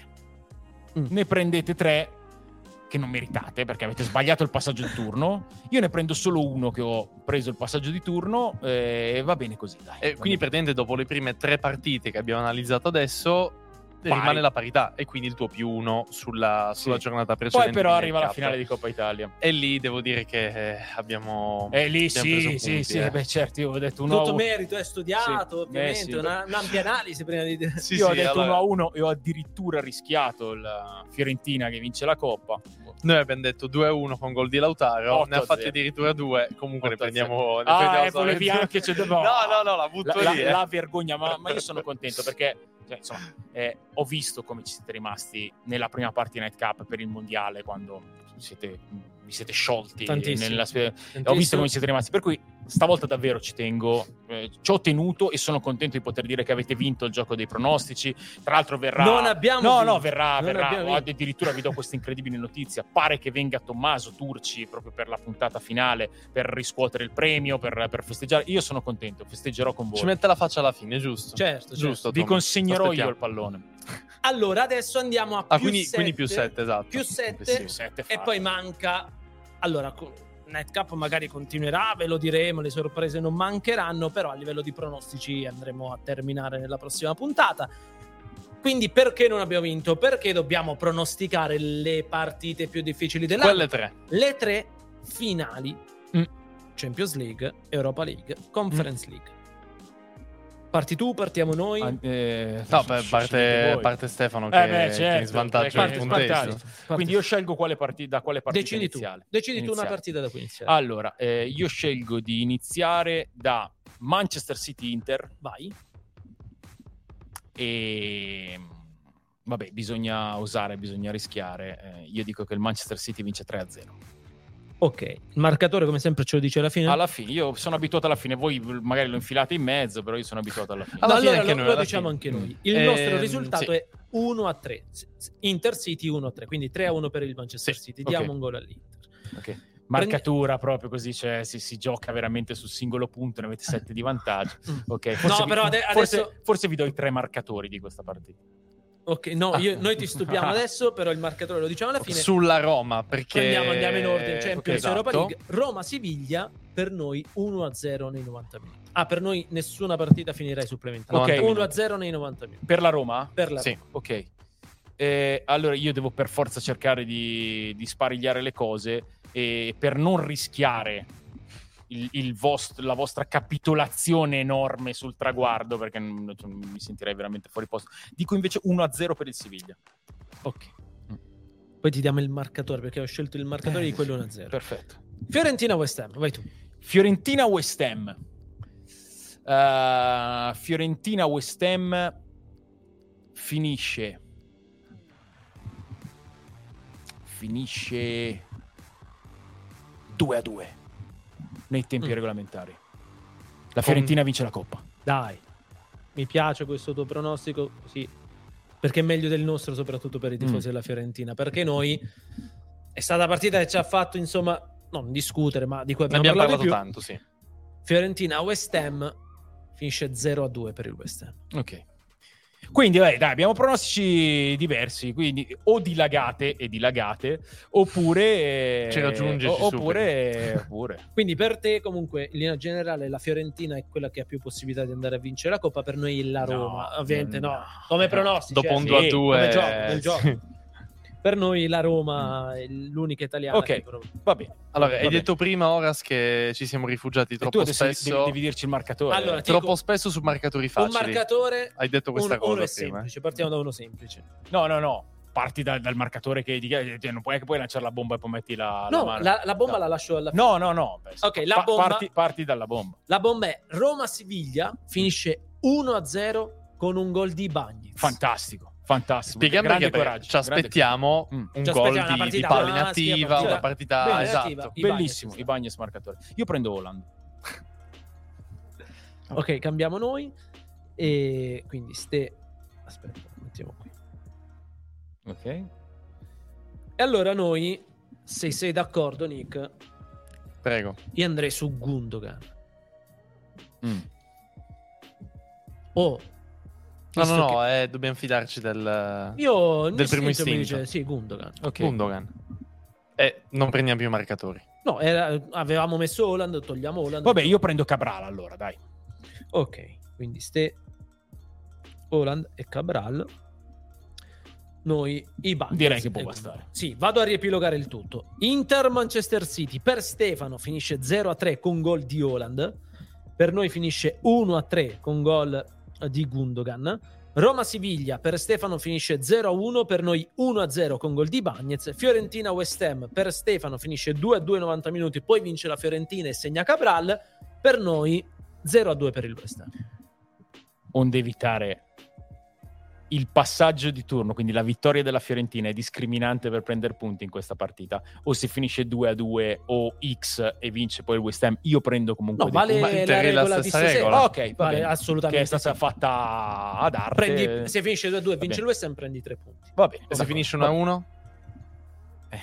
S1: Mm.
S2: Ne prendete 3 che non meritate perché avete sbagliato il passaggio di turno. Io ne prendo solo uno che ho preso il passaggio di turno eh, e va bene così, dai.
S3: E
S2: Va
S3: quindi
S2: bene.
S3: praticamente dopo le prime tre partite che abbiamo analizzato adesso
S2: Pari.
S3: rimane la parità e quindi il tuo più uno sulla, sulla
S2: Sì.
S3: giornata
S2: Poi
S3: precedente.
S2: però
S3: quindi
S2: arriva la finale di Coppa Italia.
S3: E lì devo dire che eh, abbiamo...
S2: E lì
S3: abbiamo
S2: sì,
S3: preso
S2: sì,
S3: punti,
S2: sì,
S3: eh.
S2: beh certo, io ho detto uno a
S1: Tutto
S2: uno.
S1: merito, è studiato,
S2: Sì.
S1: ovviamente,
S2: Eh, sì.
S1: una- un'ampia analisi prima di...
S3: Sì,
S2: io ho detto
S3: allora-
S2: 1 a 1 e ho addirittura rischiato la Fiorentina che vince la Coppa.
S3: Noi abbiamo detto 2-1 con gol di Lautaro,
S2: 8
S3: ne ha
S2: a
S3: fatti
S2: 0.
S3: addirittura due, comunque ne
S2: 8 a
S3: prendiamo... Ne
S2: Ah,
S3: prendiamo
S2: e volevi anche... Cioè, (laughs)
S3: No, no, no, la butto
S2: la,
S3: lì.
S2: la-
S3: eh.
S2: la vergogna, ma, ma io sono contento perché cioè, insomma, eh, ho visto come ci siete rimasti nella prima parte di Night Cup per il mondiale quando siete, vi siete sciolti.
S1: Tantissimo.
S2: Nella, ho visto come ci siete rimasti, per cui stavolta davvero ci tengo, eh, ci ho tenuto e sono contento di poter dire che avete vinto il gioco dei pronostici. Tra l'altro verrà...
S1: Non abbiamo
S2: No,
S1: vinto.
S2: no, verrà,
S1: Non
S2: verrà. Addirittura vi do questa incredibile notizia. Pare che venga Tommaso Turci proprio per la puntata finale per riscuotere il premio, per, per festeggiare. Io sono contento, festeggerò con voi.
S3: Ci mette la faccia alla fine, giusto?
S1: Certo, certo.
S3: Giusto,
S2: Vi
S3: Tom.
S2: consegnerò io
S3: Aspettiamo.
S2: il pallone.
S1: Allora, adesso andiamo a
S3: Ah,
S1: più
S3: quindi, quindi più 7,
S1: sette.
S3: esatto.
S1: Più 7
S2: Sì, sette
S1: e
S2: fa.
S1: poi manca... Allora, Nightcap magari continuerà, ve lo diremo, le sorprese non mancheranno, però a livello di pronostici andremo a terminare nella prossima puntata. Quindi perché non abbiamo vinto? Perché dobbiamo pronosticare le partite più difficili dell'anno.
S3: Quelle tre.
S1: Le tre finali.
S2: Mm.
S1: Champions League, Europa League, Conference League. Parti tu, partiamo noi.
S2: Ah, eh,
S3: No,
S2: sc-
S3: beh, parte, parte Stefano che,
S2: Eh, beh,
S3: che è in
S2: certo,
S3: svantaggio del punteggio.
S2: Quindi io scelgo quale parti- da quale partita
S1: Decidi tu.
S2: iniziale.
S1: Decidi tu una
S2: Iniziale.
S1: partita da cui iniziare.
S2: Allora, eh, io scelgo di iniziare da Manchester City Inter
S1: Vai.
S2: e vabbè, bisogna osare, bisogna rischiare. Eh, io dico che il Manchester City vince 3-0.
S1: Ok, il marcatore come sempre ce lo dice alla fine.
S2: Alla fine, io sono abituato alla fine, voi magari lo infilate in mezzo, però io sono abituato alla fine.
S3: Alla
S1: No,
S3: fine
S1: allora
S3: anche
S1: lo,
S3: noi,
S1: lo
S3: alla
S1: diciamo
S3: fine.
S1: anche noi.
S2: Mm.
S1: Il
S3: Ehm,
S1: nostro risultato
S3: sì.
S1: è 1 a 3. Inter City 1 a 3, quindi 3 a 1 per il Manchester
S3: Sì,
S1: City. Diamo un gol all'Inter.
S2: Ok. Marcatura proprio così, cioè si, si gioca veramente sul singolo punto, ne avete 7 di vantaggio. (laughs) Ok, forse
S1: No,
S2: vi-
S1: però ade-
S2: forse,
S1: adesso-
S2: forse vi do i tre marcatori di questa partita.
S1: Ok, no, (laughs) io- noi ti stupiamo adesso, però il marcatore lo diciamo alla fine.
S3: Sulla Roma, perché...
S1: Andiamo, andiamo in ordine. Champions
S3: Esatto.
S1: Europa League. Roma-Siviglia per noi 1 a 0 nei 90 minuti. Ah, per noi nessuna partita finirà ai supplementari.
S3: 90
S1: 1 a
S3: minuti.
S1: 0 nei 90 minuti.
S2: Per la Roma?
S1: Per la
S3: Sì.
S1: Roma.
S2: Ok. Eh, allora io devo per forza cercare di, di sparigliare le cose e per non rischiare il- il vost- la vostra capitolazione enorme sul traguardo, perché non- cioè, mi sentirei veramente fuori posto. Dico invece 1-0 per il Siviglia.
S1: Ok. Poi ti diamo il marcatore perché ho scelto il marcatore di quello 1-0.
S2: Perfetto.
S1: Fiorentina West Ham, vai tu.
S2: Fiorentina West Ham. Uh, Fiorentina West Ham finisce finisce 2 a 2 nei tempi
S1: Mm.
S2: regolamentari. La Fiorentina vince la coppa.
S1: Dai. Mi piace questo tuo pronostico, sì. Perché è meglio del nostro, soprattutto per i tifosi
S2: Mm.
S1: della Fiorentina. Perché noi è stata partita che ci ha fatto, insomma, non discutere, ma di cui abbiamo,
S3: abbiamo
S1: parlato
S3: parlato
S1: di più.
S3: tanto, sì.
S1: Fiorentina West Ham finisce 0 a 2 per il West Ham.
S2: Ok. Quindi, vabbè, dai, abbiamo pronostici diversi, quindi o dilagate e dilagate, oppure...
S3: Ci raggiungi,
S2: o- oppure, oppure. (laughs)
S1: Quindi per te, comunque, in linea generale, la Fiorentina è quella che ha più possibilità di andare a vincere la Coppa. Per noi la
S2: No,
S1: Roma, ovviamente no.
S2: no.
S1: Come pronostici.
S3: Dopo
S1: eh,
S3: un
S1: sì,
S3: 2 a
S2: sì,
S3: 2
S1: come gioco, nel gioco. Per noi la Roma è l'unica italiana.
S2: Ok.
S1: che però-
S2: Va bene.
S3: Allora,
S2: Va
S3: hai
S2: bene.
S3: detto prima, Oras, che ci siamo rifugiati troppo spesso,
S2: devi, devi dirci il marcatore.
S1: Allora, ti
S3: troppo
S1: dico-
S3: spesso su marcatori
S1: Un
S3: facili.
S1: marcatore,
S3: Hai detto questa
S1: uno, uno
S3: cosa
S1: è
S3: prima. eh.
S1: semplice. Partiamo da uno semplice.
S2: No, no, no. Parti da- dal marcatore che dica- cioè, non puoi poi lanciare la bomba e poi metti la, la
S1: No,
S2: mano.
S1: la, la bomba
S2: No.
S1: la lascio alla fine.
S2: No, no, no. Beh,
S1: Ok, la bomba-
S2: Parti, parti dalla bomba.
S1: La bomba è Roma-Siviglia, finisce 1-0 con un gol di Bagnez.
S2: Fantastico, fantastico.
S3: Spieghiamo
S2: grande
S3: perché
S2: coraggio.
S3: ci aspettiamo
S2: Mm.
S3: un
S1: Ci
S3: gol di, di palla inattiva, una partita
S1: Bene,
S3: esatto.
S1: attiva.
S2: Bellissimo,
S1: ci
S2: i
S1: sta.
S2: Bagnets marcatore. Io prendo Holland. (laughs)
S1: Ok, cambiamo noi. E quindi ste... Aspetta, mettiamo qui.
S2: Ok.
S1: E allora noi, se sei d'accordo, Nick,
S3: Prego.
S1: io andrei su Gundogan.
S2: Mm.
S1: O...
S3: No,
S1: visto
S3: no,
S1: che-
S3: no, eh, dobbiamo fidarci del
S1: Io
S3: del primo
S1: istinto dice sì, Gundogan.
S2: Ok.
S3: Gundogan. E non prendiamo più marcatori.
S1: No, era- avevamo messo Holland, togliamo Holland.
S2: Vabbè, io prendo Cabral allora, dai.
S1: Ok, quindi ste Holland e Cabral. Noi i Bucks.
S2: Direi che può bastare.
S1: Sì, vado a riepilogare il tutto. Inter Manchester City per Stefano finisce 0-3 con gol di Holland. Per noi finisce 1-3 con gol di Gundogan. Roma Siviglia per Stefano finisce 0-1, per noi 1-0 con gol di Bagnez. Fiorentina West Ham per Stefano finisce 2-2 90 minuti, poi vince la Fiorentina e segna Cabral. Per noi 0-2 per il West Ham.
S2: Onde evitare il passaggio di turno, quindi la vittoria della Fiorentina è discriminante per prendere punti in questa partita, o se finisce 2 a 2 o X e vince poi il West Ham, io prendo comunque
S1: No, vale
S3: Ma
S2: punti.
S1: la
S3: la
S1: regola di
S3: stessa regola.
S2: Ok, va
S1: Vale,
S2: bene.
S1: assolutamente
S2: Che è stata
S1: sì.
S2: fatta ad arte.
S1: Prendi- se finisce 2-2
S2: Va
S1: vince
S2: bene.
S1: il West Ham, prendi 3 punti.
S2: Va bene.
S3: E se finisce 1 a 1?
S1: Eh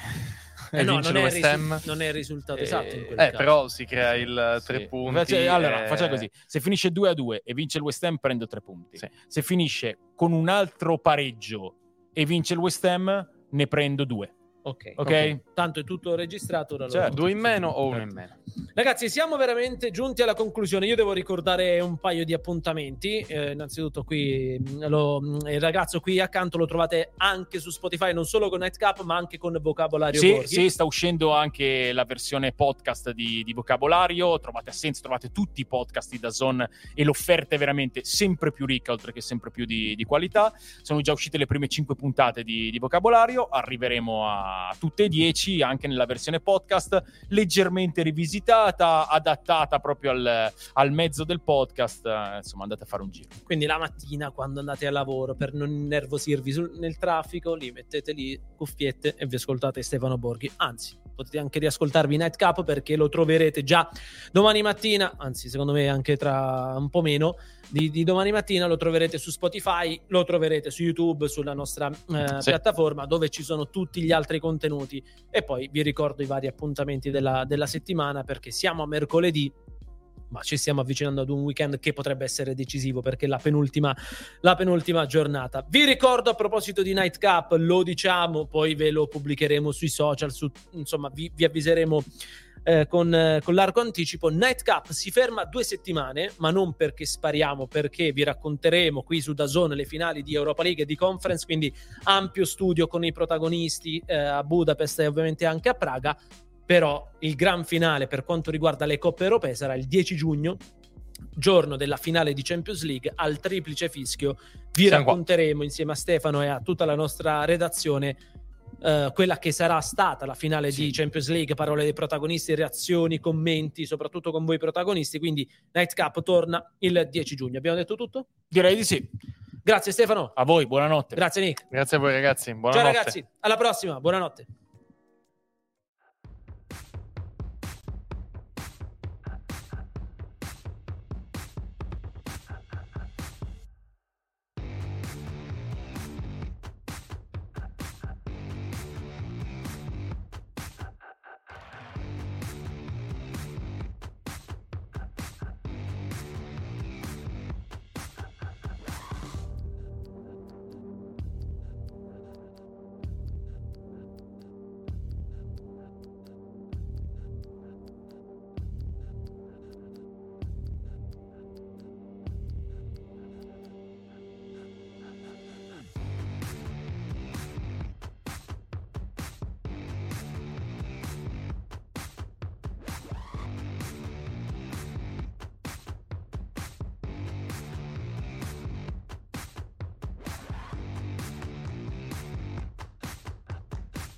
S1: (laughs) no,
S3: vince
S1: non
S3: il
S1: è,
S3: West
S1: il
S3: Ham?
S1: risu- non è il risultato
S2: Eh,
S1: esatto. in quel
S3: Eh,
S1: caso.
S3: però si crea il 3
S2: Sì.
S3: punti.
S2: Invece- allora,
S3: e-
S2: facciamo così: se finisce 2 a 2 e vince il West Ham, prendo 3 punti.
S3: Sì.
S2: Se finisce con un altro pareggio e vince il West Ham, ne prendo 2.
S1: Ok,
S2: Ok?
S1: Tanto è tutto registrato. lo-
S2: Certo.
S3: Due in meno o uno in meno?
S1: Ragazzi, siamo veramente giunti alla conclusione. Io devo ricordare un paio di appuntamenti. Eh, innanzitutto, qui mh, lo- mh, il ragazzo qui accanto lo trovate anche su Spotify, non solo con Nightcap, ma anche con Vocabolario
S2: Sì, sì, sta uscendo anche la versione podcast di, di Vocabolario. Trovate a senso, trovate tutti i podcast di Dazon e l'offerta è veramente sempre più ricca, oltre che sempre più di, di qualità. Sono già uscite le prime 5 puntate di, di Vocabolario. Arriveremo a tutte e 10 anche nella versione podcast, leggermente rivisitata, adattata proprio al, al mezzo del podcast. Insomma, andate a fare un giro.
S1: Quindi la mattina, quando andate a lavoro, per non innervosirvi sul- nel traffico, lì mettete lì cuffiette e vi ascoltate Stefano Borghi. Anzi, potete anche riascoltarvi Nightcap perché lo troverete già domani mattina, anzi, secondo me anche tra un po' meno. Di, di domani mattina lo troverete su Spotify, lo troverete su YouTube, sulla nostra eh,
S3: Sì.
S1: piattaforma dove ci sono tutti gli altri contenuti. E poi vi ricordo i vari appuntamenti della, della settimana perché siamo a mercoledì, ma ci stiamo avvicinando ad un weekend che potrebbe essere decisivo perché è la penultima, la penultima giornata. Vi ricordo a proposito di Nightcap, lo diciamo, poi ve lo pubblicheremo sui social, su- insomma vi, vi avviseremo eh, con, eh, con largo anticipo. Nightcap si ferma due settimane, ma non perché spariamo, perché vi racconteremo qui su Dazone le finali di Europa League e di Conference, quindi ampio studio con i protagonisti eh, a Budapest e ovviamente anche a Praga però il gran finale per quanto riguarda le coppe europee sarà il 10 giugno giorno della finale di Champions League al triplice fischio vi
S3: Siamo qua.
S1: racconteremo insieme a Stefano e a tutta la nostra redazione eh, quella che sarà stata la finale
S2: Sì.
S1: di Champions League, parole dei protagonisti, reazioni, commenti, soprattutto con voi protagonisti. Quindi Night Cup torna il 10 giugno. Abbiamo detto tutto?
S2: Direi di sì.
S1: Grazie Stefano.
S2: A voi, buonanotte.
S1: Grazie Nick.
S3: Grazie a voi ragazzi, buonanotte.
S1: Ciao ragazzi, alla prossima. Buonanotte.